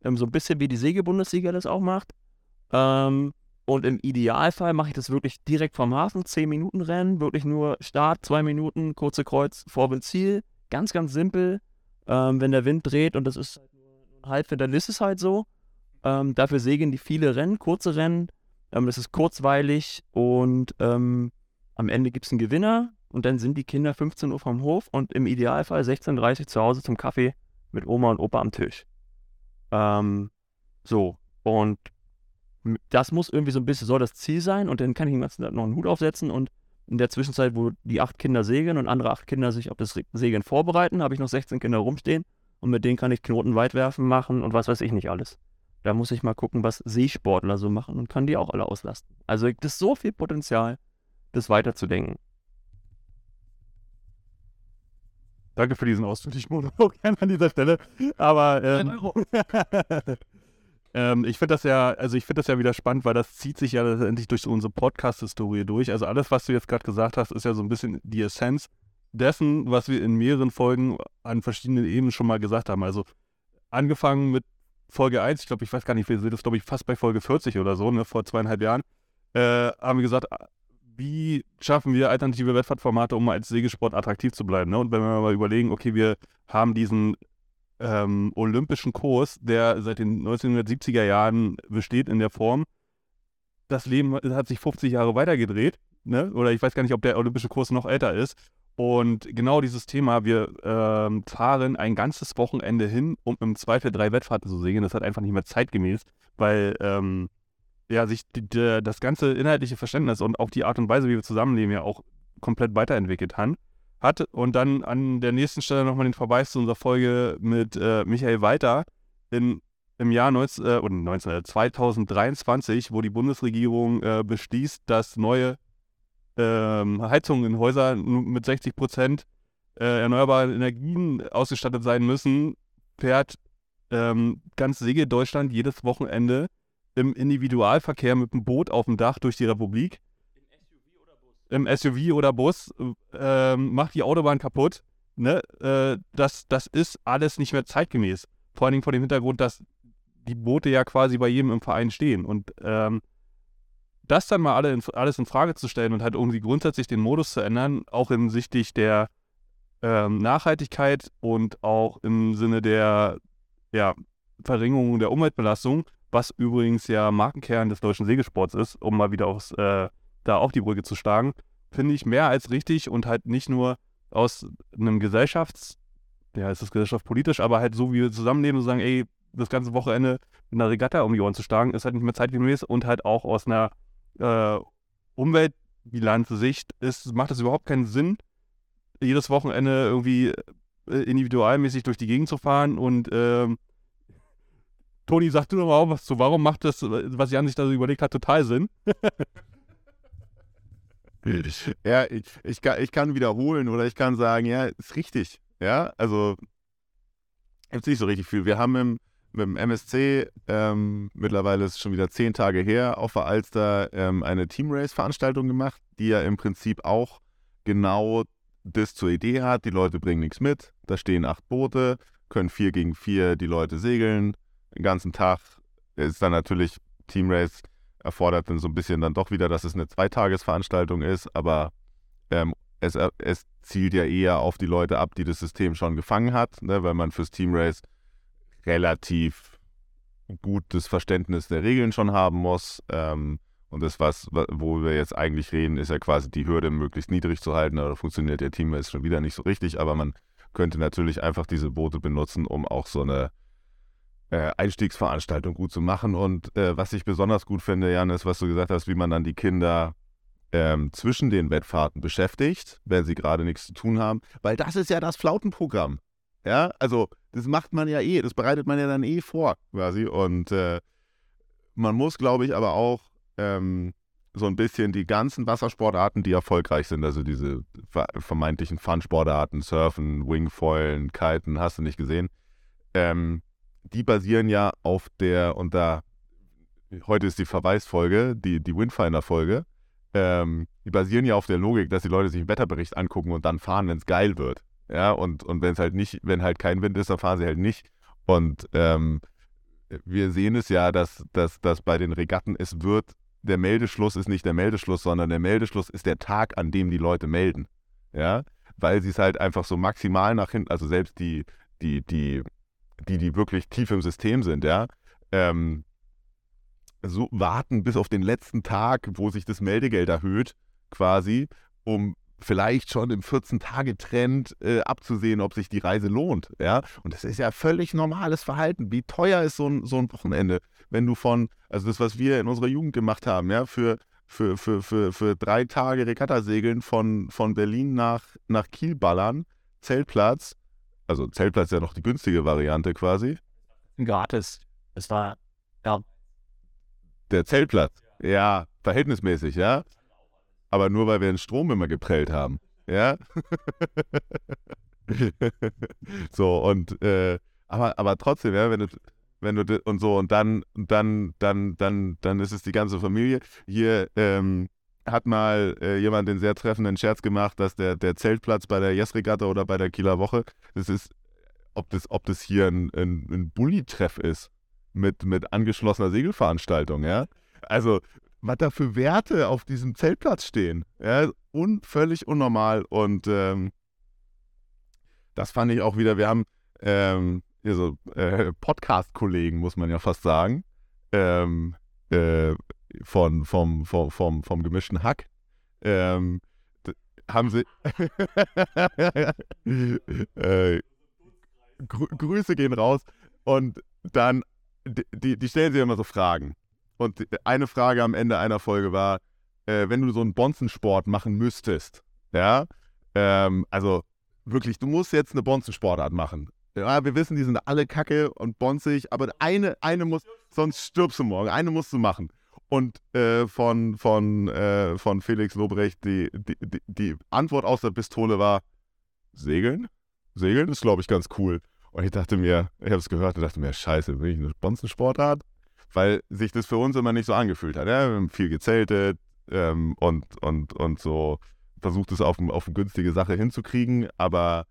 Ähm, so ein bisschen wie die Segelbundesliga das auch macht. Ähm, und im Idealfall mache ich das wirklich direkt vom Hafen, 10 Minuten Rennen, wirklich nur Start, 2 Minuten, kurze Kreuz, Vorwind, Ziel. Ganz, ganz simpel. Ähm, wenn der Wind dreht und das ist halt Halbwind, dann ist es halt so. Ähm, dafür segeln die viele Rennen, kurze Rennen. Ähm, das ist kurzweilig und ähm, am Ende gibt es einen Gewinner und dann sind die Kinder 15 Uhr vom Hof und im Idealfall 16.30 Uhr zu Hause zum Kaffee mit Oma und Opa am Tisch. Ähm, so, und das muss irgendwie so ein bisschen, soll das Ziel sein und dann kann ich den ganzen Tag noch einen Hut aufsetzen und in der Zwischenzeit, wo die acht Kinder segeln und andere acht Kinder sich auf das Segeln vorbereiten, habe ich noch 16 Kinder rumstehen und mit denen kann ich Knoten weit werfen machen und was weiß ich nicht alles. Da muss ich mal gucken, was Seesportler so machen und kann die auch alle auslasten. Also das ist so viel Potenzial, das weiterzudenken. Danke für diesen ausführlichen Monolog an dieser Stelle. Aber ähm, Ähm, ich finde das ja, also ich finde das ja wieder spannend, weil das zieht sich ja letztendlich durch unsere Podcast-Historie durch. Also alles, was du jetzt gerade gesagt hast, ist ja so ein bisschen die Essenz dessen, was wir in mehreren Folgen an verschiedenen Ebenen schon mal gesagt haben. Also angefangen mit Folge 1, ich glaube, ich weiß gar nicht, wir sind das, glaube ich, fast bei Folge 40 oder so, ne, vor zweieinhalb Jahren, äh, haben wir gesagt, wie schaffen wir alternative Wettfahrtformate, um als Segelsport attraktiv zu bleiben. Ne? Und wenn wir mal überlegen, okay, wir haben diesen ähm, olympischen Kurs, der seit den 1970er Jahren besteht in der Form. Das Leben hat sich 50 Jahre weitergedreht, ne? oder ich weiß gar nicht, ob der olympische Kurs noch älter ist. Und genau dieses Thema, wir ähm, fahren ein ganzes Wochenende hin, um im Zweifel drei Wettfahrten zu segeln. Das hat einfach nicht mehr zeitgemäß, weil ähm, ja, sich die, die, das ganze inhaltliche Verständnis und auch die Art und Weise, wie wir zusammenleben, ja auch komplett weiterentwickelt haben hat. Und dann an der nächsten Stelle nochmal den Verweis zu unserer Folge mit äh, Michael Walter in, im Jahr 19, äh, 19, 2023, wo die Bundesregierung äh, beschließt, dass neue ähm, Heizungen in Häusern mit 60 Prozent äh, erneuerbaren Energien ausgestattet sein müssen, fährt ähm, ganz Segel Deutschland jedes Wochenende im Individualverkehr mit dem Boot auf dem Dach durch die Republik im SUV oder Bus, äh, macht die Autobahn kaputt. Ne? Äh, das, das ist alles nicht mehr zeitgemäß. Vor allen Dingen vor dem Hintergrund, dass die Boote ja quasi bei jedem im Verein stehen. Und ähm, das dann mal alle in, alles in Frage zu stellen und halt irgendwie grundsätzlich den Modus zu ändern, auch hinsichtlich der ähm, Nachhaltigkeit und auch im Sinne der ja, Verringerung der Umweltbelastung, was übrigens ja Markenkern des deutschen Segelsports ist, um mal wieder aufs äh, da auch die Brücke zu schlagen, finde ich mehr als richtig und halt nicht nur aus einem Gesellschafts-, ja, ist das gesellschaftspolitisch, aber halt so, wie wir zusammenleben und sagen, ey, das ganze Wochenende in einer Regatta um die Ohren zu schlagen, ist halt nicht mehr zeitgemäß und halt auch aus einer äh, Umweltbilanz-Sicht macht es überhaupt keinen Sinn, jedes Wochenende irgendwie äh, individualmäßig durch die Gegend zu fahren und ähm, Toni, sag du doch mal auch was zu. Warum macht das, was Jan sich da so überlegt hat, total Sinn? Ja, ich, ich, kann, ich kann wiederholen oder ich kann sagen, ja, ist richtig. Ja, also gibt es nicht so richtig viel. Wir haben im, mit dem MSC, ähm, mittlerweile ist es schon wieder zehn Tage her, auf der Alster ähm, eine Team-Race-Veranstaltung gemacht, die ja im Prinzip auch genau das zur Idee hat. Die Leute bringen nichts mit, da stehen acht Boote, können vier gegen vier die Leute segeln, den ganzen Tag. Ist dann natürlich Team-Race erfordert dann so ein bisschen dann doch wieder, dass es eine Zweitagesveranstaltung ist, aber ähm, es, es, zielt ja eher auf die Leute ab, die das System schon gefangen hat, ne, weil man fürs Team Race relativ gutes Verständnis der Regeln schon haben muss. Ähm, und das, was, wo wir jetzt eigentlich reden, ist ja quasi die Hürde möglichst niedrig zu halten. Da funktioniert der Team Race schon wieder nicht so richtig, aber man könnte natürlich einfach diese Boote benutzen, um auch so eine äh, Einstiegsveranstaltung gut zu machen. Und äh, was ich besonders gut finde, Jan, ist, was du gesagt hast, wie man dann die Kinder ähm, zwischen den Wettfahrten beschäftigt, wenn sie gerade nichts zu tun haben, weil das ist ja das Flautenprogramm. Ja, also das macht man ja eh, das bereitet man ja dann eh vor, quasi. Und äh, man muss, glaube ich, aber auch ähm, so ein bisschen die ganzen Wassersportarten, die erfolgreich sind, also diese vermeintlichen Fun-Sportarten, Surfen, Wingfoilen, Kiten, hast du nicht gesehen, ähm, die basieren ja auf der, und da, heute ist die Verweisfolge, die, die Windfinder-Folge, ähm, die basieren ja auf der Logik, dass die Leute sich einen Wetterbericht angucken und dann fahren, wenn es geil wird. Ja, und, und wenn es halt nicht, wenn halt kein Wind ist, dann fahren sie halt nicht. Und ähm, wir sehen es ja, dass, dass, dass bei den Regatten es wird, der Meldeschluss ist nicht der Meldeschluss, sondern der Meldeschluss ist der Tag, an dem die Leute melden. Ja, weil sie es halt einfach so maximal nach hinten, also selbst die, die, die, die, die wirklich tief im System sind, ja, ähm, so warten bis auf den letzten Tag, wo sich das Meldegeld erhöht, quasi, um vielleicht schon im 14-Tage-Trend äh, abzusehen, ob sich die Reise lohnt. Ja? Und das ist ja völlig normales Verhalten. Wie teuer ist so ein, so ein Wochenende, wenn du von, also das, was wir in unserer Jugend gemacht haben, ja, für, für, für, für, für drei Tage Regattasegeln von, von Berlin nach, nach Kiel ballern, Zeltplatz, also Zeltplatz ist ja noch die günstige Variante quasi. Gratis. Es war, ja. Der Zeltplatz, ja, verhältnismäßig, ja aber nur weil wir den Strom immer geprellt haben. Ja. so, und äh, aber, aber trotzdem, ja, wenn du, wenn du und so, und dann, dann, dann, dann, dann ist es die ganze Familie. Hier ähm, hat mal äh, jemand den sehr treffenden Scherz gemacht, dass der, der Zeltplatz bei der Yes-Regatta oder bei der Kieler Woche, das ist, ob das, ob das hier ein, ein, ein Bulli-Treff ist mit, mit angeschlossener Segelveranstaltung, ja. Also, was da für Werte auf diesem Zeltplatz stehen. Ja, un, völlig unnormal. Und ähm, das fand ich auch wieder, wir haben ähm, so, äh, Podcast-Kollegen, muss man ja fast sagen, ähm, äh, von, vom, vom, vom, vom gemischten Hack. Ähm, haben sie. äh, Grü Grüße gehen raus. Und dann, die, die stellen sich immer so Fragen. Und eine Frage am Ende einer Folge war, äh, wenn du so einen Bonzensport machen müsstest, ja, ähm, also wirklich, du musst jetzt eine Bonzensportart machen. Ja, wir wissen, die sind alle kacke und bonzig, aber eine, eine muss, sonst stirbst du morgen. Eine musst du machen. Und äh, von, von, äh, von Felix Lobrecht, die, die, die, die Antwort aus der Pistole war: Segeln? Segeln ist, glaube ich, ganz cool. Und ich dachte mir, ich habe es gehört und dachte mir, scheiße, will ich eine Bonzensportart? weil sich das für uns immer nicht so angefühlt hat. Ja? Wir haben viel gezeltet ähm, und, und, und so versucht es auf, auf eine günstige Sache hinzukriegen, aber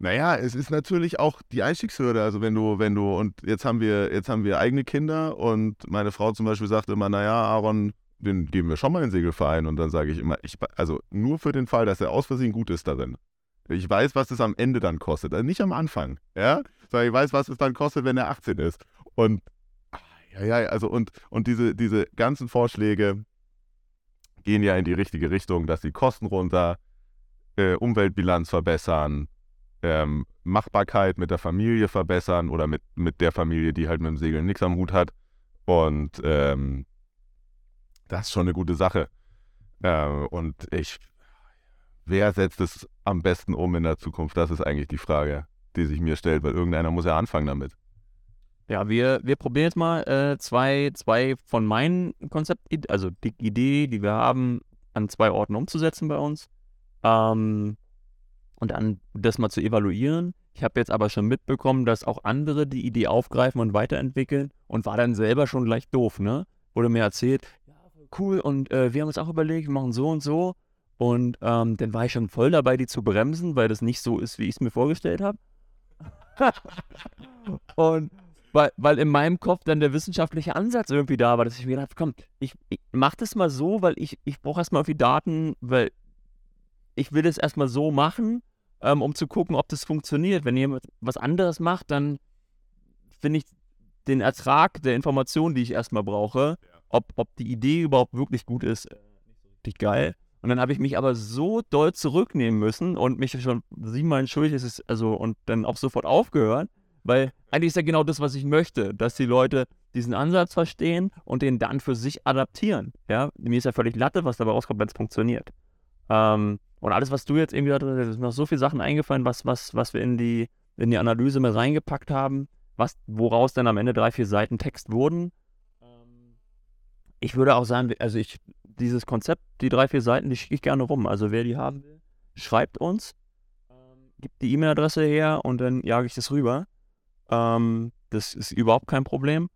naja, es ist natürlich auch die Einstiegshürde. Also wenn du, wenn du, und jetzt haben wir, jetzt haben wir eigene Kinder und meine Frau zum Beispiel sagt immer, naja, Aaron, den geben wir schon mal in den Segelverein. Und dann sage ich immer, ich, also nur für den Fall, dass er aus Versehen gut ist darin. Ich weiß, was es am Ende dann kostet. Also nicht am Anfang. Ja? Sondern ich weiß, was es dann kostet, wenn er 18 ist. Und ja, ja, also und, und diese, diese ganzen Vorschläge gehen ja in die richtige Richtung, dass die Kosten runter, äh, Umweltbilanz verbessern, ähm, Machbarkeit mit der Familie verbessern oder mit, mit der Familie, die halt mit dem Segeln nichts am Hut hat. Und ähm, das ist schon eine gute Sache. Äh, und ich, wer setzt es am besten um in der Zukunft? Das ist eigentlich die Frage, die sich mir stellt, weil irgendeiner muss ja anfangen damit. Ja, wir, wir probieren jetzt mal äh, zwei, zwei von meinen Konzept, also die Idee, die wir haben, an zwei Orten umzusetzen bei uns. Ähm, und dann das mal zu evaluieren. Ich habe jetzt aber schon mitbekommen, dass auch andere die Idee aufgreifen und weiterentwickeln und war dann selber schon gleich doof, ne? Wurde mir erzählt, ja, cool, und äh, wir haben uns auch überlegt, wir machen so und so. Und ähm, dann war ich schon voll dabei, die zu bremsen, weil das nicht so ist, wie ich es mir vorgestellt habe. und weil, weil in meinem Kopf dann der wissenschaftliche Ansatz irgendwie da war, dass ich mir gedacht komm, ich, ich mach das mal so, weil ich, ich brauche erstmal irgendwie Daten, weil ich will das erstmal so machen, ähm, um zu gucken, ob das funktioniert. Wenn jemand was anderes macht, dann finde ich den Ertrag der Informationen, die ich erstmal brauche, ob, ob die Idee überhaupt wirklich gut ist, äh, nicht so richtig geil. Und dann habe ich mich aber so doll zurücknehmen müssen und mich schon siebenmal entschuldigt, es ist also und dann auch sofort aufgehört, weil eigentlich ist ja genau das, was ich möchte, dass die Leute diesen Ansatz verstehen und den dann für sich adaptieren. Ja, mir ist ja völlig Latte, was dabei rauskommt, wenn es funktioniert. Ähm, und alles, was du jetzt irgendwie es sind noch so viele Sachen eingefallen, was, was, was wir in die, in die Analyse mit reingepackt haben, was, woraus dann am Ende drei, vier Seiten Text wurden. Ich würde auch sagen, also ich, dieses Konzept, die drei, vier Seiten, die schicke ich gerne rum. Also wer die haben will, schreibt uns, gibt die E-Mail-Adresse her und dann jage ich das rüber. Ähm, das ist überhaupt kein Problem.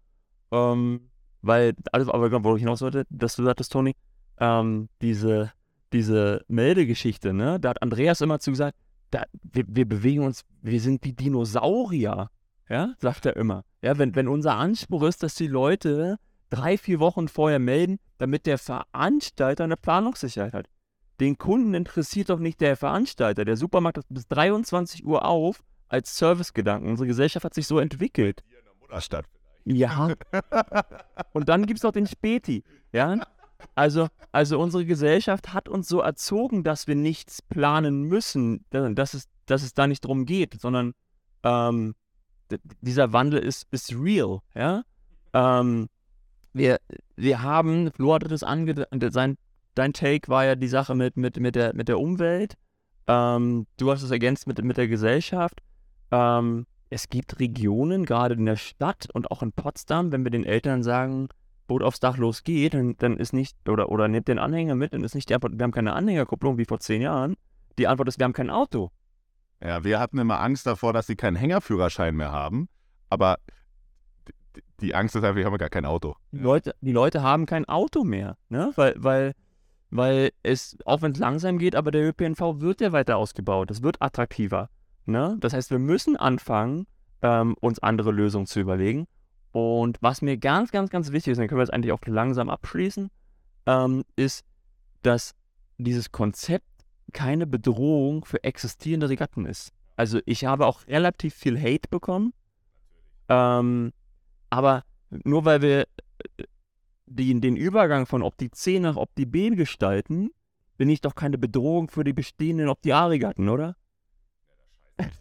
Ähm, weil, alles, aber wo ich hinaus wollte, dass du sagtest, Toni, ähm, diese, diese Meldegeschichte, ne, da hat Andreas immer zu gesagt, da, wir, wir bewegen uns, wir sind wie Dinosaurier, ja, sagt er immer. Ja, wenn, wenn unser Anspruch ist, dass die Leute drei, vier Wochen vorher melden, damit der Veranstalter eine Planungssicherheit hat. Den Kunden interessiert doch nicht der Veranstalter. Der Supermarkt ist bis 23 Uhr auf als Servicegedanken. Unsere Gesellschaft hat sich so entwickelt. Mutterstadt. Ja. Und dann gibt es noch den Späti. Ja. Also, also unsere Gesellschaft hat uns so erzogen, dass wir nichts planen müssen, dass es, dass es da nicht drum geht, sondern ähm, dieser Wandel ist, ist real. Ja. Ähm, wir, wir haben, Flo hatte das ange sein, dein Take war ja die Sache mit, mit, mit, der, mit der Umwelt. Ähm, du hast es ergänzt mit, mit der Gesellschaft. Ähm, es gibt Regionen, gerade in der Stadt und auch in Potsdam, wenn wir den Eltern sagen, Boot aufs Dach los geht, dann, dann ist nicht, oder, oder nehmt den Anhänger mit, dann ist nicht die Antwort, wir haben keine Anhängerkupplung wie vor zehn Jahren. Die Antwort ist, wir haben kein Auto. Ja, wir hatten immer Angst davor, dass sie keinen Hängerführerschein mehr haben. Aber die Angst ist einfach, wir haben gar kein Auto. Die Leute, die Leute haben kein Auto mehr, ne? Weil, weil, weil es, auch wenn es langsam geht, aber der ÖPNV wird ja weiter ausgebaut. Es wird attraktiver. Ne? Das heißt, wir müssen anfangen, ähm, uns andere Lösungen zu überlegen. Und was mir ganz, ganz, ganz wichtig ist, dann können wir es eigentlich auch langsam abschließen, ähm, ist, dass dieses Konzept keine Bedrohung für existierende Regatten ist. Also ich habe auch relativ viel Hate bekommen, ähm, aber nur weil wir äh, die, den Übergang von Opti C nach Opti B gestalten, bin ich doch keine Bedrohung für die bestehenden Opti A-Regatten, oder?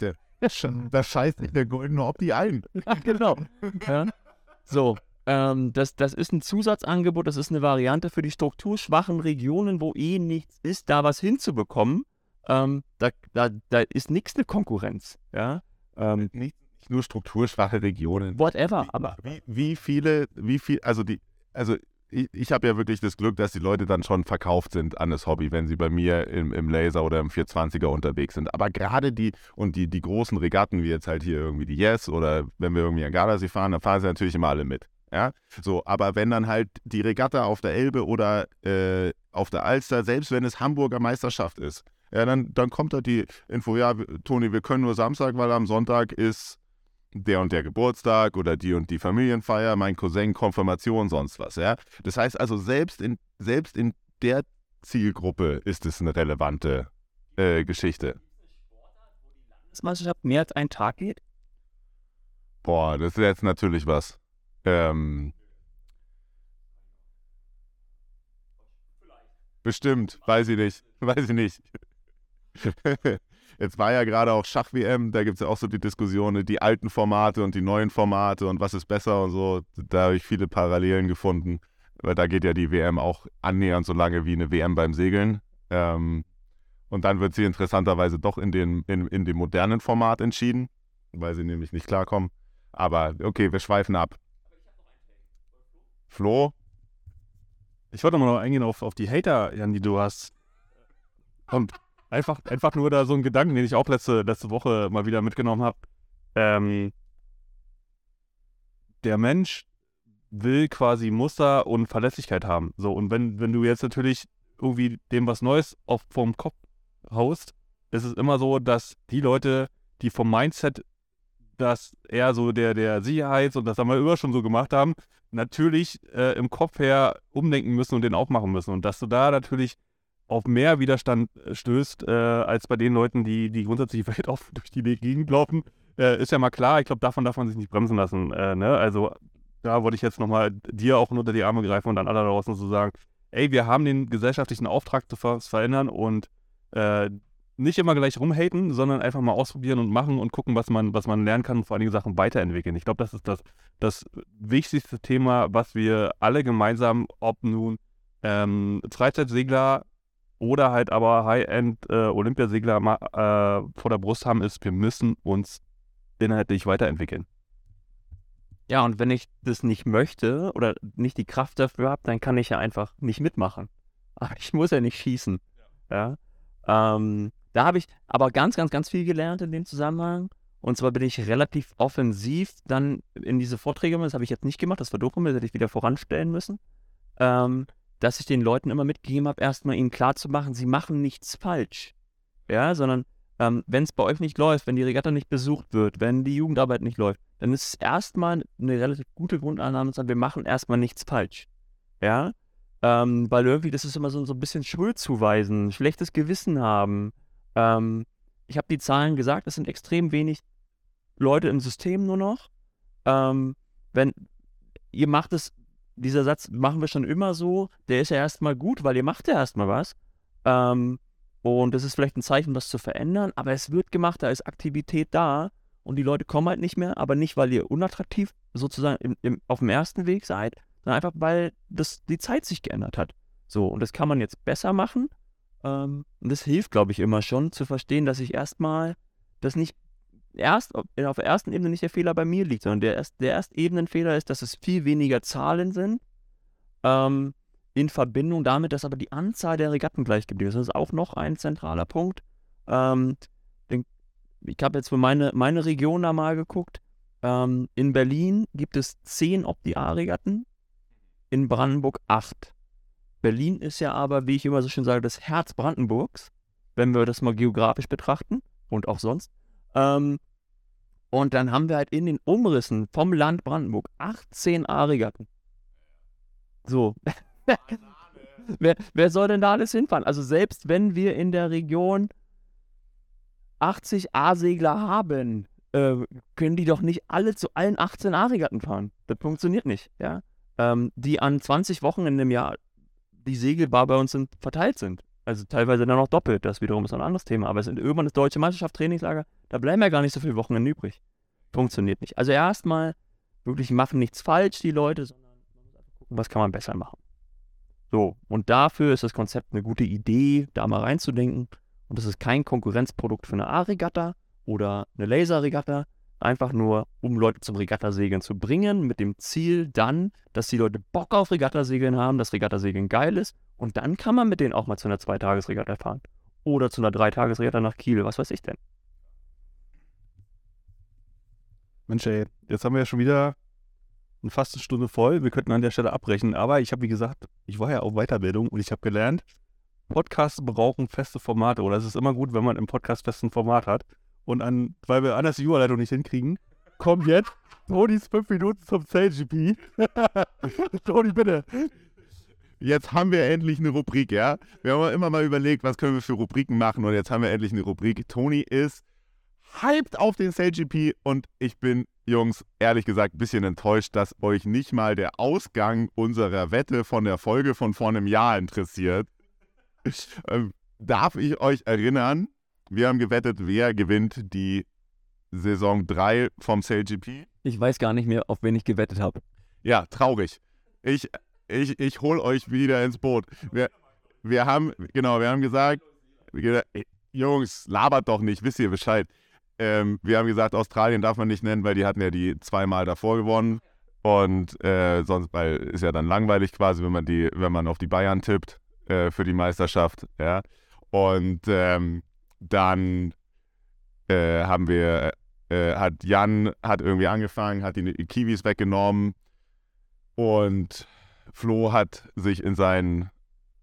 Der, da scheißt sich der goldene Opti ein. genau. Ja. So, ähm, das, das ist ein Zusatzangebot, das ist eine Variante für die strukturschwachen Regionen, wo eh nichts ist, da was hinzubekommen. Ähm, da, da, da ist nichts eine Konkurrenz. Ja? Ähm, nicht, nur strukturschwache Regionen. Whatever, wie, aber. Wie, wie viele, wie viel, also die, also ich, ich habe ja wirklich das Glück, dass die Leute dann schon verkauft sind an das Hobby, wenn sie bei mir im, im Laser oder im 420er unterwegs sind. Aber gerade die und die, die großen Regatten, wie jetzt halt hier irgendwie die Yes oder wenn wir irgendwie an Gardasee fahren, dann fahren sie natürlich immer alle mit. Ja, so, aber wenn dann halt die Regatta auf der Elbe oder äh, auf der Alster, selbst wenn es Hamburger Meisterschaft ist, ja, dann, dann kommt da die Info, ja, Toni, wir können nur Samstag, weil am Sonntag ist der und der Geburtstag oder die und die Familienfeier, mein Cousin, Konfirmation, sonst was. Ja? Das heißt also, selbst in, selbst in der Zielgruppe ist es eine relevante äh, Geschichte. Landesmeisterschaft mehr als einen Tag geht? Boah, das ist jetzt natürlich was. Ähm, bestimmt, weiß ich nicht. Weiß ich nicht. Jetzt war ja gerade auch Schach-WM, da gibt es ja auch so die Diskussionen, die alten Formate und die neuen Formate und was ist besser und so. Da habe ich viele Parallelen gefunden, weil da geht ja die WM auch annähernd so lange wie eine WM beim Segeln. Ähm, und dann wird sie interessanterweise doch in, den, in, in dem modernen Format entschieden, weil sie nämlich nicht klarkommen. Aber okay, wir schweifen ab. Flo? Ich wollte mal noch eingehen auf, auf die Hater, Jan, die du hast. Und Einfach, einfach nur da so ein Gedanken, den ich auch letzte, letzte Woche mal wieder mitgenommen habe. Ähm, der Mensch will quasi Muster und Verlässlichkeit haben. So, und wenn, wenn du jetzt natürlich irgendwie dem was Neues auf, vom Kopf haust, ist es immer so, dass die Leute, die vom Mindset das eher so der, der Sicherheits- und das haben wir immer schon so gemacht haben, natürlich äh, im Kopf her umdenken müssen und den auch machen müssen. Und dass du da natürlich auf mehr Widerstand äh, stößt, äh, als bei den Leuten, die, die grundsätzlich weit offen durch die Gegend laufen, äh, ist ja mal klar. Ich glaube, davon darf man sich nicht bremsen lassen. Äh, ne? Also da wollte ich jetzt nochmal dir auch unter die Arme greifen und dann alle draußen zu sagen, ey, wir haben den gesellschaftlichen Auftrag zu ver verändern und äh, nicht immer gleich rumhaten, sondern einfach mal ausprobieren und machen und gucken, was man, was man lernen kann und vor allen Dingen Sachen weiterentwickeln. Ich glaube, das ist das, das wichtigste Thema, was wir alle gemeinsam, ob nun ähm, Freizeitsegler oder halt aber High-End-Olympiasegler äh, vor der Brust haben, ist, wir müssen uns inhaltlich weiterentwickeln. Ja, und wenn ich das nicht möchte oder nicht die Kraft dafür habe, dann kann ich ja einfach nicht mitmachen. Aber ich muss ja nicht schießen. Ja. Ähm, da habe ich aber ganz, ganz, ganz viel gelernt in dem Zusammenhang. Und zwar bin ich relativ offensiv dann in diese Vorträge, das habe ich jetzt nicht gemacht, das war doof, das hätte ich wieder voranstellen müssen, ähm, dass ich den Leuten immer mitgegeben habe, erstmal ihnen klarzumachen, sie machen nichts falsch. Ja, sondern ähm, wenn es bei euch nicht läuft, wenn die Regatta nicht besucht wird, wenn die Jugendarbeit nicht läuft, dann ist es erstmal eine relativ gute Grundannahme zu sagen, wir machen erstmal nichts falsch. Ja, ähm, weil irgendwie, das ist immer so, so ein bisschen Schuld zuweisen, schlechtes Gewissen haben. Ähm, ich habe die Zahlen gesagt, es sind extrem wenig Leute im System nur noch. Ähm, wenn ihr macht es, dieser Satz machen wir schon immer so, der ist ja erstmal gut, weil ihr macht ja erstmal was. Ähm, und das ist vielleicht ein Zeichen, das zu verändern, aber es wird gemacht, da ist Aktivität da und die Leute kommen halt nicht mehr, aber nicht, weil ihr unattraktiv sozusagen im, im, auf dem ersten Weg seid, sondern einfach, weil das, die Zeit sich geändert hat. So, und das kann man jetzt besser machen. Ähm, und das hilft, glaube ich, immer schon zu verstehen, dass ich erstmal das nicht erst auf der ersten Ebene nicht der Fehler bei mir liegt, sondern der, erst, der erste Ebenenfehler ist, dass es viel weniger Zahlen sind. Ähm, in Verbindung damit, dass aber die Anzahl der Regatten gleich geblieben ist. Das ist auch noch ein zentraler Punkt. Ähm, ich habe jetzt für meine, meine Region da mal geguckt. Ähm, in Berlin gibt es zehn Opti-A-Regatten in Brandenburg acht. Berlin ist ja aber, wie ich immer so schön sage, das Herz Brandenburgs, wenn wir das mal geografisch betrachten und auch sonst. Ähm, und dann haben wir halt in den Umrissen vom Land Brandenburg 18 A-Regatten. So. wer, wer soll denn da alles hinfahren? Also selbst wenn wir in der Region 80 A-Segler haben, äh, können die doch nicht alle zu allen 18 A-Regatten fahren. Das funktioniert nicht, ja ähm, die an 20 Wochen in dem Jahr die Segelbar bei uns sind, verteilt sind. Also teilweise dann noch doppelt, das wiederum ist ein anderes Thema. Aber es sind irgendwann das deutsche Meisterschaft Trainingslager, da bleiben ja gar nicht so viele Wochen übrig. Funktioniert nicht. Also erstmal wirklich machen nichts falsch, die Leute, sondern was kann man besser machen. So, und dafür ist das Konzept eine gute Idee, da mal reinzudenken. Und das ist kein Konkurrenzprodukt für eine A-Regatta oder eine Laser-Regatta, einfach nur, um Leute zum Regattasegeln zu bringen, mit dem Ziel dann, dass die Leute Bock auf Regattasegeln haben, dass Regattasegeln geil ist und dann kann man mit denen auch mal zu einer Zweitagesregatta fahren. Oder zu einer Dreitagesregatta nach Kiel, was weiß ich denn. Mensch, ey, jetzt haben wir ja schon wieder eine fast eine Stunde voll. Wir könnten an der Stelle abbrechen, aber ich habe, wie gesagt, ich war ja auf Weiterbildung und ich habe gelernt, Podcasts brauchen feste Formate oder es ist immer gut, wenn man im Podcast festen Format hat. Und an, weil wir anders die Überleitung nicht hinkriegen, kommt jetzt Tonys 5 Minuten zum CLGP. Toni, bitte. Jetzt haben wir endlich eine Rubrik, ja? Wir haben immer mal überlegt, was können wir für Rubriken machen und jetzt haben wir endlich eine Rubrik. Toni ist hyped auf den CLGP und ich bin, Jungs, ehrlich gesagt, ein bisschen enttäuscht, dass euch nicht mal der Ausgang unserer Wette von der Folge von vor einem Jahr interessiert. Ähm, darf ich euch erinnern, wir haben gewettet, wer gewinnt die Saison 3 vom SailGP. Ich weiß gar nicht mehr, auf wen ich gewettet habe. Ja, traurig. Ich, ich, ich hole euch wieder ins Boot. Wir, wir haben, genau, wir haben gesagt, Jungs, labert doch nicht, wisst ihr Bescheid. Ähm, wir haben gesagt, Australien darf man nicht nennen, weil die hatten ja die zweimal davor gewonnen. Und äh, sonst, weil ist ja dann langweilig quasi, wenn man die, wenn man auf die Bayern tippt äh, für die Meisterschaft. Ja. Und ähm, dann äh, haben wir, äh, hat Jan hat irgendwie angefangen, hat die Kiwis weggenommen und Flo hat sich in sein,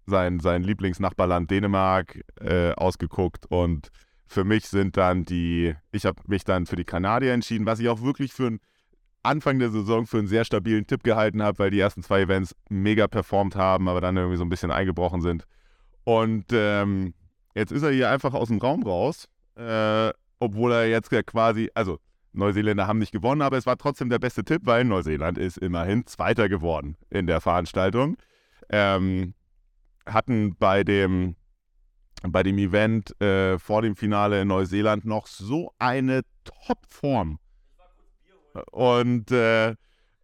sein, sein Lieblingsnachbarland Dänemark äh, ausgeguckt und für mich sind dann die, ich habe mich dann für die Kanadier entschieden, was ich auch wirklich für einen Anfang der Saison für einen sehr stabilen Tipp gehalten habe, weil die ersten zwei Events mega performt haben, aber dann irgendwie so ein bisschen eingebrochen sind. Und ähm, Jetzt ist er hier einfach aus dem Raum raus, äh, obwohl er jetzt quasi, also Neuseeländer haben nicht gewonnen, aber es war trotzdem der beste Tipp, weil Neuseeland ist immerhin Zweiter geworden in der Veranstaltung. Ähm, hatten bei dem, bei dem Event äh, vor dem Finale in Neuseeland noch so eine Topform. Und äh,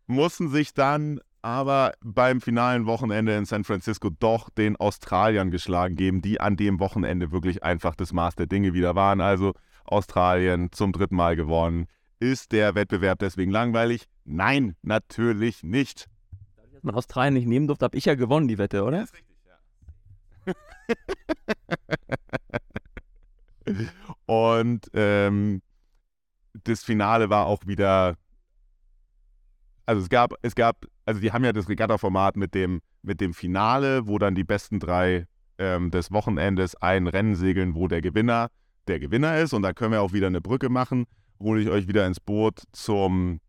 mussten sich dann aber beim finalen Wochenende in San Francisco doch den Australiern geschlagen geben, die an dem Wochenende wirklich einfach das Maß der Dinge wieder waren. Also Australien zum dritten Mal gewonnen. Ist der Wettbewerb deswegen langweilig? Nein, natürlich nicht. Dass man Australien nicht nehmen durfte, habe ich ja gewonnen, die Wette, oder? Das ist richtig, ja. Und ähm, das Finale war auch wieder. Also es gab, es gab, also die haben ja das Regatta-Format mit dem, mit dem Finale, wo dann die besten drei ähm, des Wochenendes ein Rennen segeln, wo der Gewinner der Gewinner ist. Und da können wir auch wieder eine Brücke machen. Hole ich euch wieder ins Boot zum,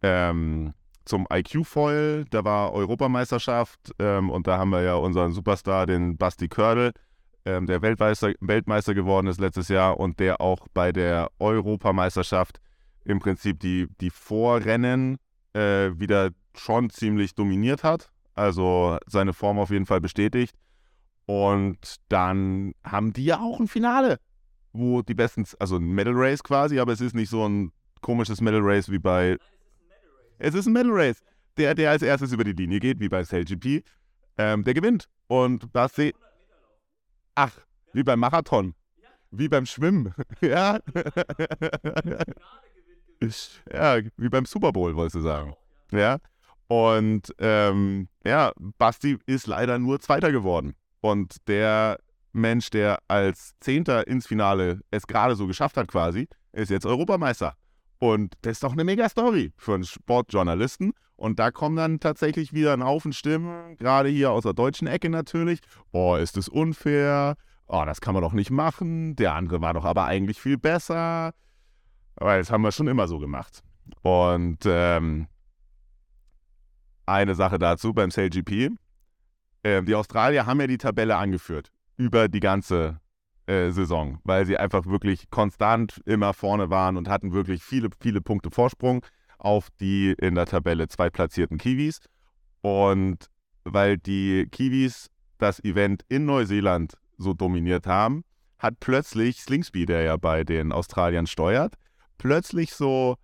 ähm, zum IQ-Foil. Da war Europameisterschaft ähm, und da haben wir ja unseren Superstar, den Basti Kördel, ähm, der Weltmeister, Weltmeister geworden ist letztes Jahr und der auch bei der Europameisterschaft im Prinzip die, die Vorrennen äh, wieder schon ziemlich dominiert hat. Also seine Form auf jeden Fall bestätigt. Und dann haben die ja auch ein Finale, wo die besten, also ein Medal Race quasi, aber es ist nicht so ein komisches Medal Race wie bei. Es ist ein Medal Race. Der, der als erstes über die Linie geht, wie bei SailGP, ähm, der gewinnt. Und Basti. Ach, wie beim Marathon. Wie beim Schwimmen. ja. Ja, wie beim Super Bowl, wolltest du sagen. Ja. Und ähm, ja, Basti ist leider nur Zweiter geworden. Und der Mensch, der als Zehnter ins Finale es gerade so geschafft hat, quasi, ist jetzt Europameister. Und das ist doch eine mega Story für einen Sportjournalisten. Und da kommen dann tatsächlich wieder ein Haufen Stimmen, gerade hier aus der deutschen Ecke natürlich. Oh, ist das unfair? Oh, das kann man doch nicht machen. Der andere war doch aber eigentlich viel besser. Aber das haben wir schon immer so gemacht. Und ähm, eine Sache dazu beim SailGP. Äh, die Australier haben ja die Tabelle angeführt über die ganze äh, Saison, weil sie einfach wirklich konstant immer vorne waren und hatten wirklich viele, viele Punkte Vorsprung auf die in der Tabelle zweitplatzierten Kiwis. Und weil die Kiwis das Event in Neuseeland so dominiert haben, hat plötzlich Slingsby, der ja bei den Australiern steuert, plötzlich so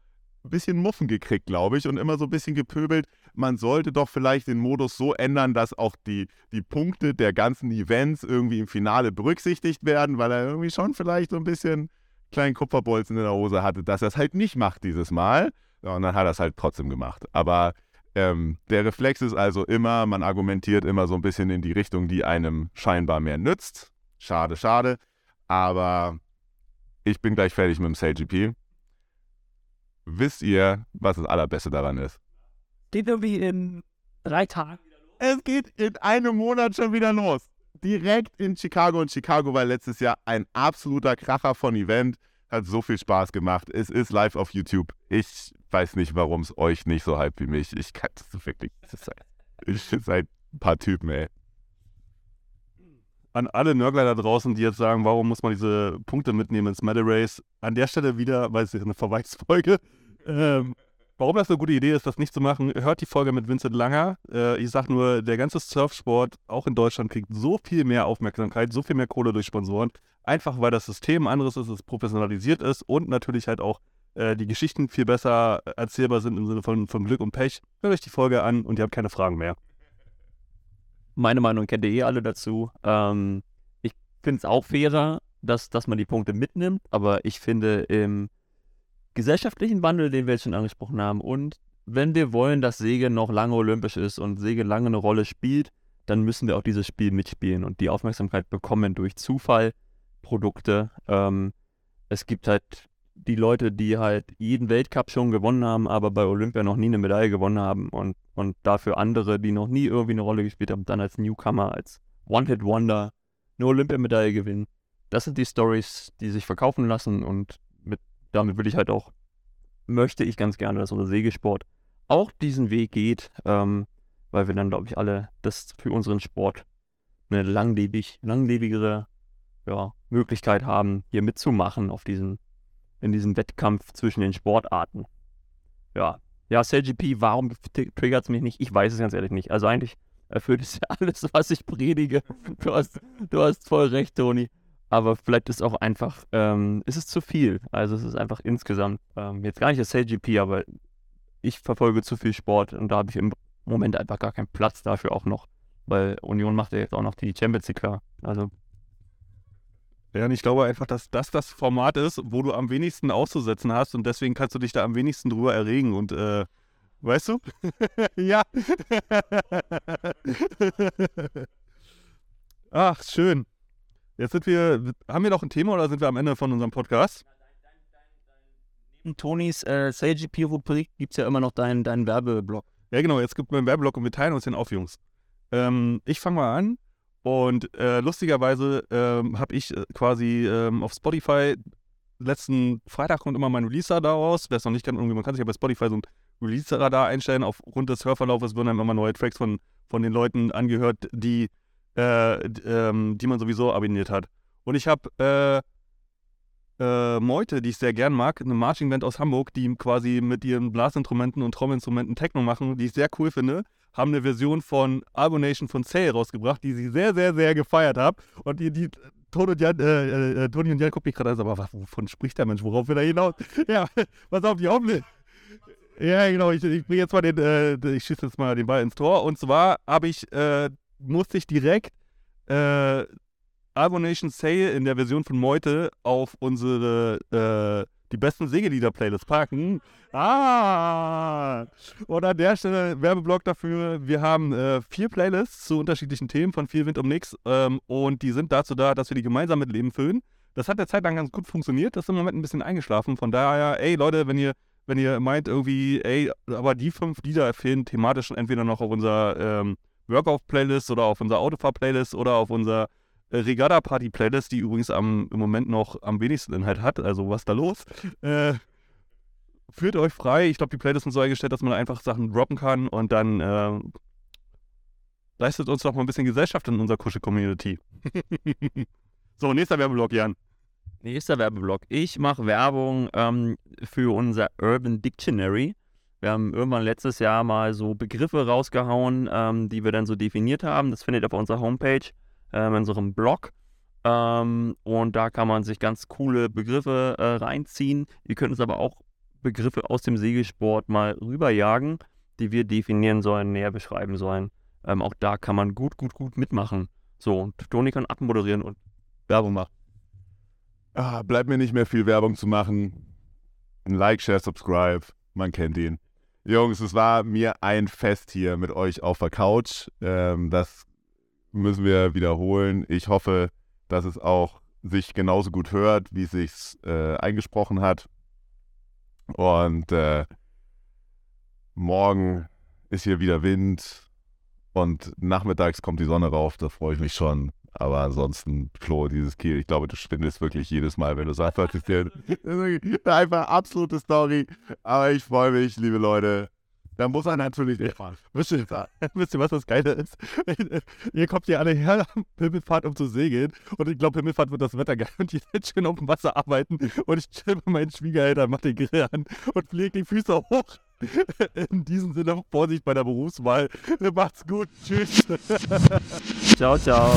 ein bisschen Muffen gekriegt, glaube ich, und immer so ein bisschen gepöbelt. Man sollte doch vielleicht den Modus so ändern, dass auch die, die Punkte der ganzen Events irgendwie im Finale berücksichtigt werden, weil er irgendwie schon vielleicht so ein bisschen kleinen Kupferbolzen in der Hose hatte, dass er es halt nicht macht dieses Mal. Und dann hat er es halt trotzdem gemacht. Aber ähm, der Reflex ist also immer, man argumentiert immer so ein bisschen in die Richtung, die einem scheinbar mehr nützt. Schade, schade. Aber ich bin gleich fertig mit dem SailGP. Wisst ihr, was das Allerbeste daran ist? Geht irgendwie in drei Tagen. Es geht in einem Monat schon wieder los. Direkt in Chicago. Und Chicago war letztes Jahr ein absoluter Kracher von Event. Hat so viel Spaß gemacht. Es ist live auf YouTube. Ich weiß nicht, warum es euch nicht so hype wie mich. Ich kann das wirklich. Ich seid ein paar Typen, ey. An alle Nörgler da draußen, die jetzt sagen, warum muss man diese Punkte mitnehmen ins Medal Race? An der Stelle wieder, weil es ist eine Verweisfolge. Ähm, warum das eine gute Idee ist, das nicht zu machen, hört die Folge mit Vincent Langer. Äh, ich sag nur, der ganze Surfsport, auch in Deutschland, kriegt so viel mehr Aufmerksamkeit, so viel mehr Kohle durch Sponsoren. Einfach weil das System anderes ist, es professionalisiert ist und natürlich halt auch äh, die Geschichten viel besser erzählbar sind im Sinne von, von Glück und Pech. Hört euch die Folge an und ihr habt keine Fragen mehr. Meine Meinung kennt ihr eh alle dazu. Ähm, ich finde es auch fairer, dass, dass man die Punkte mitnimmt, aber ich finde im gesellschaftlichen Wandel, den wir jetzt schon angesprochen haben, und wenn wir wollen, dass Segeln noch lange olympisch ist und Segeln lange eine Rolle spielt, dann müssen wir auch dieses Spiel mitspielen und die Aufmerksamkeit bekommen durch Zufall, Produkte. Ähm, es gibt halt die Leute, die halt jeden Weltcup schon gewonnen haben, aber bei Olympia noch nie eine Medaille gewonnen haben und, und dafür andere, die noch nie irgendwie eine Rolle gespielt haben, dann als Newcomer, als One-Hit-Wonder eine Olympiamedaille gewinnen. Das sind die Stories, die sich verkaufen lassen und mit, damit will ich halt auch, möchte ich ganz gerne, dass unser Segelsport auch diesen Weg geht, ähm, weil wir dann, glaube ich, alle das für unseren Sport eine langlebig, langlebigere ja, Möglichkeit haben, hier mitzumachen auf diesen in diesem Wettkampf zwischen den Sportarten. Ja, ja, CLGP, warum triggert es mich nicht? Ich weiß es ganz ehrlich nicht. Also eigentlich erfüllt es ja alles, was ich predige. Du hast, du hast voll recht, Toni. Aber vielleicht ist auch einfach, ähm, ist es zu viel. Also es ist einfach insgesamt, ähm, jetzt gar nicht das LGP, aber ich verfolge zu viel Sport und da habe ich im Moment einfach gar keinen Platz dafür auch noch. Weil Union macht ja jetzt auch noch die Champions League klar. Also Ja, und ich glaube einfach, dass das das Format ist, wo du am wenigsten auszusetzen hast und deswegen kannst du dich da am wenigsten drüber erregen und äh, weißt du? ja. Ach, schön. Jetzt sind wir, haben wir noch ein Thema oder sind wir am Ende von unserem Podcast? neben Tonis äh, SageGP-Rubrik gibt es ja immer noch deinen, deinen Werbeblock. Ja, genau, jetzt gibt es meinen Werbeblock und wir teilen uns den auf, Jungs. Ähm, ich fange mal an und äh, lustigerweise ähm, habe ich äh, quasi ähm, auf Spotify, letzten Freitag kommt immer mein Release-Radar raus. Wer es noch nicht kennt, irgendwie, man kann sich ja bei Spotify so ein Release-Radar einstellen. Aufgrund des Hörverlaufes werden dann immer neue Tracks von, von den Leuten angehört, die, äh, ähm, die man sowieso abonniert hat. Und ich habe äh, äh, Meute, die ich sehr gern mag, eine Marching-Band aus Hamburg, die quasi mit ihren Blasinstrumenten und Trommelinstrumenten Techno machen, die ich sehr cool finde, haben eine Version von Arbonation von Sale rausgebracht, die sie sehr, sehr, sehr gefeiert habe. Und die, die Toni und Jan, äh, äh, Toni und Jan gucken mich gerade an, aber wovon spricht der Mensch? Worauf will er hinaus? Ja, pass auf, die Hoffnung. Ja, genau, ich, ich bringe jetzt mal den, äh, ich schieße jetzt mal den Ball ins Tor. Und zwar habe ich, äh, musste ich direkt äh, Arbonation Sale in der Version von Meute auf unsere äh, die besten Segelieder-Playlist packen. Ah! Und an der Stelle Werbeblock dafür. Wir haben äh, vier Playlists zu unterschiedlichen Themen von viel Wind um nix. Ähm, und die sind dazu da, dass wir die gemeinsam mit Leben füllen. Das hat der Zeit lang ganz gut funktioniert. Das ist im Moment ein bisschen eingeschlafen. Von daher, ey Leute, wenn ihr, wenn ihr meint irgendwie, ey, aber die fünf Lieder fehlen thematisch entweder noch auf unserer ähm, Workout-Playlist oder auf unserer Autofahr-Playlist oder auf unserer äh, Regatta-Party-Playlist, die übrigens am, im Moment noch am wenigsten Inhalt hat. Also was da los? Äh, führt euch frei. Ich glaube, die Playlist ist so eingestellt, dass man einfach Sachen droppen kann und dann äh, leistet uns doch mal ein bisschen Gesellschaft in unserer Kusche-Community. so, nächster Werbeblock, Jan. Nächster Werbeblock. Ich mache Werbung ähm, für unser Urban Dictionary. Wir haben irgendwann letztes Jahr mal so Begriffe rausgehauen, ähm, die wir dann so definiert haben. Das findet ihr auf unserer Homepage, ähm, in unserem Blog. Ähm, und da kann man sich ganz coole Begriffe äh, reinziehen. Ihr könnt uns aber auch Begriffe aus dem Segelsport mal rüberjagen, die wir definieren sollen, näher beschreiben sollen. Ähm, auch da kann man gut, gut, gut mitmachen. So, und Toni kann abmoderieren und Werbung machen. Ah, bleibt mir nicht mehr viel Werbung zu machen. Ein Like, Share, Subscribe. Man kennt ihn. Jungs, es war mir ein Fest hier mit euch auf der Couch. Ähm, das müssen wir wiederholen. Ich hoffe, dass es auch sich genauso gut hört, wie es sich äh, eingesprochen hat. Und äh, morgen ist hier wieder Wind und nachmittags kommt die Sonne rauf. Da freue ich mich schon. Aber ansonsten, Flo, dieses Kiel, ich glaube, du schwindest wirklich jedes Mal, wenn du sagst, das ist einfach absolute Story. Aber ich freue mich, liebe Leute. Da muss er natürlich nicht fahren. Wisst ihr, wisst ihr, was das Geile ist? ihr kommt hier alle her, Himmelfahrt, um zu segeln. Und ich glaube, Himmelfahrt wird das Wetter geil. Und ihr seid schön auf dem Wasser arbeiten. Und ich chill bei meinen Schwiegereltern, mach den Grill an und fliege die Füße hoch. In diesem Sinne, Vorsicht bei der Berufswahl. Macht's gut. Tschüss. Ciao, ciao.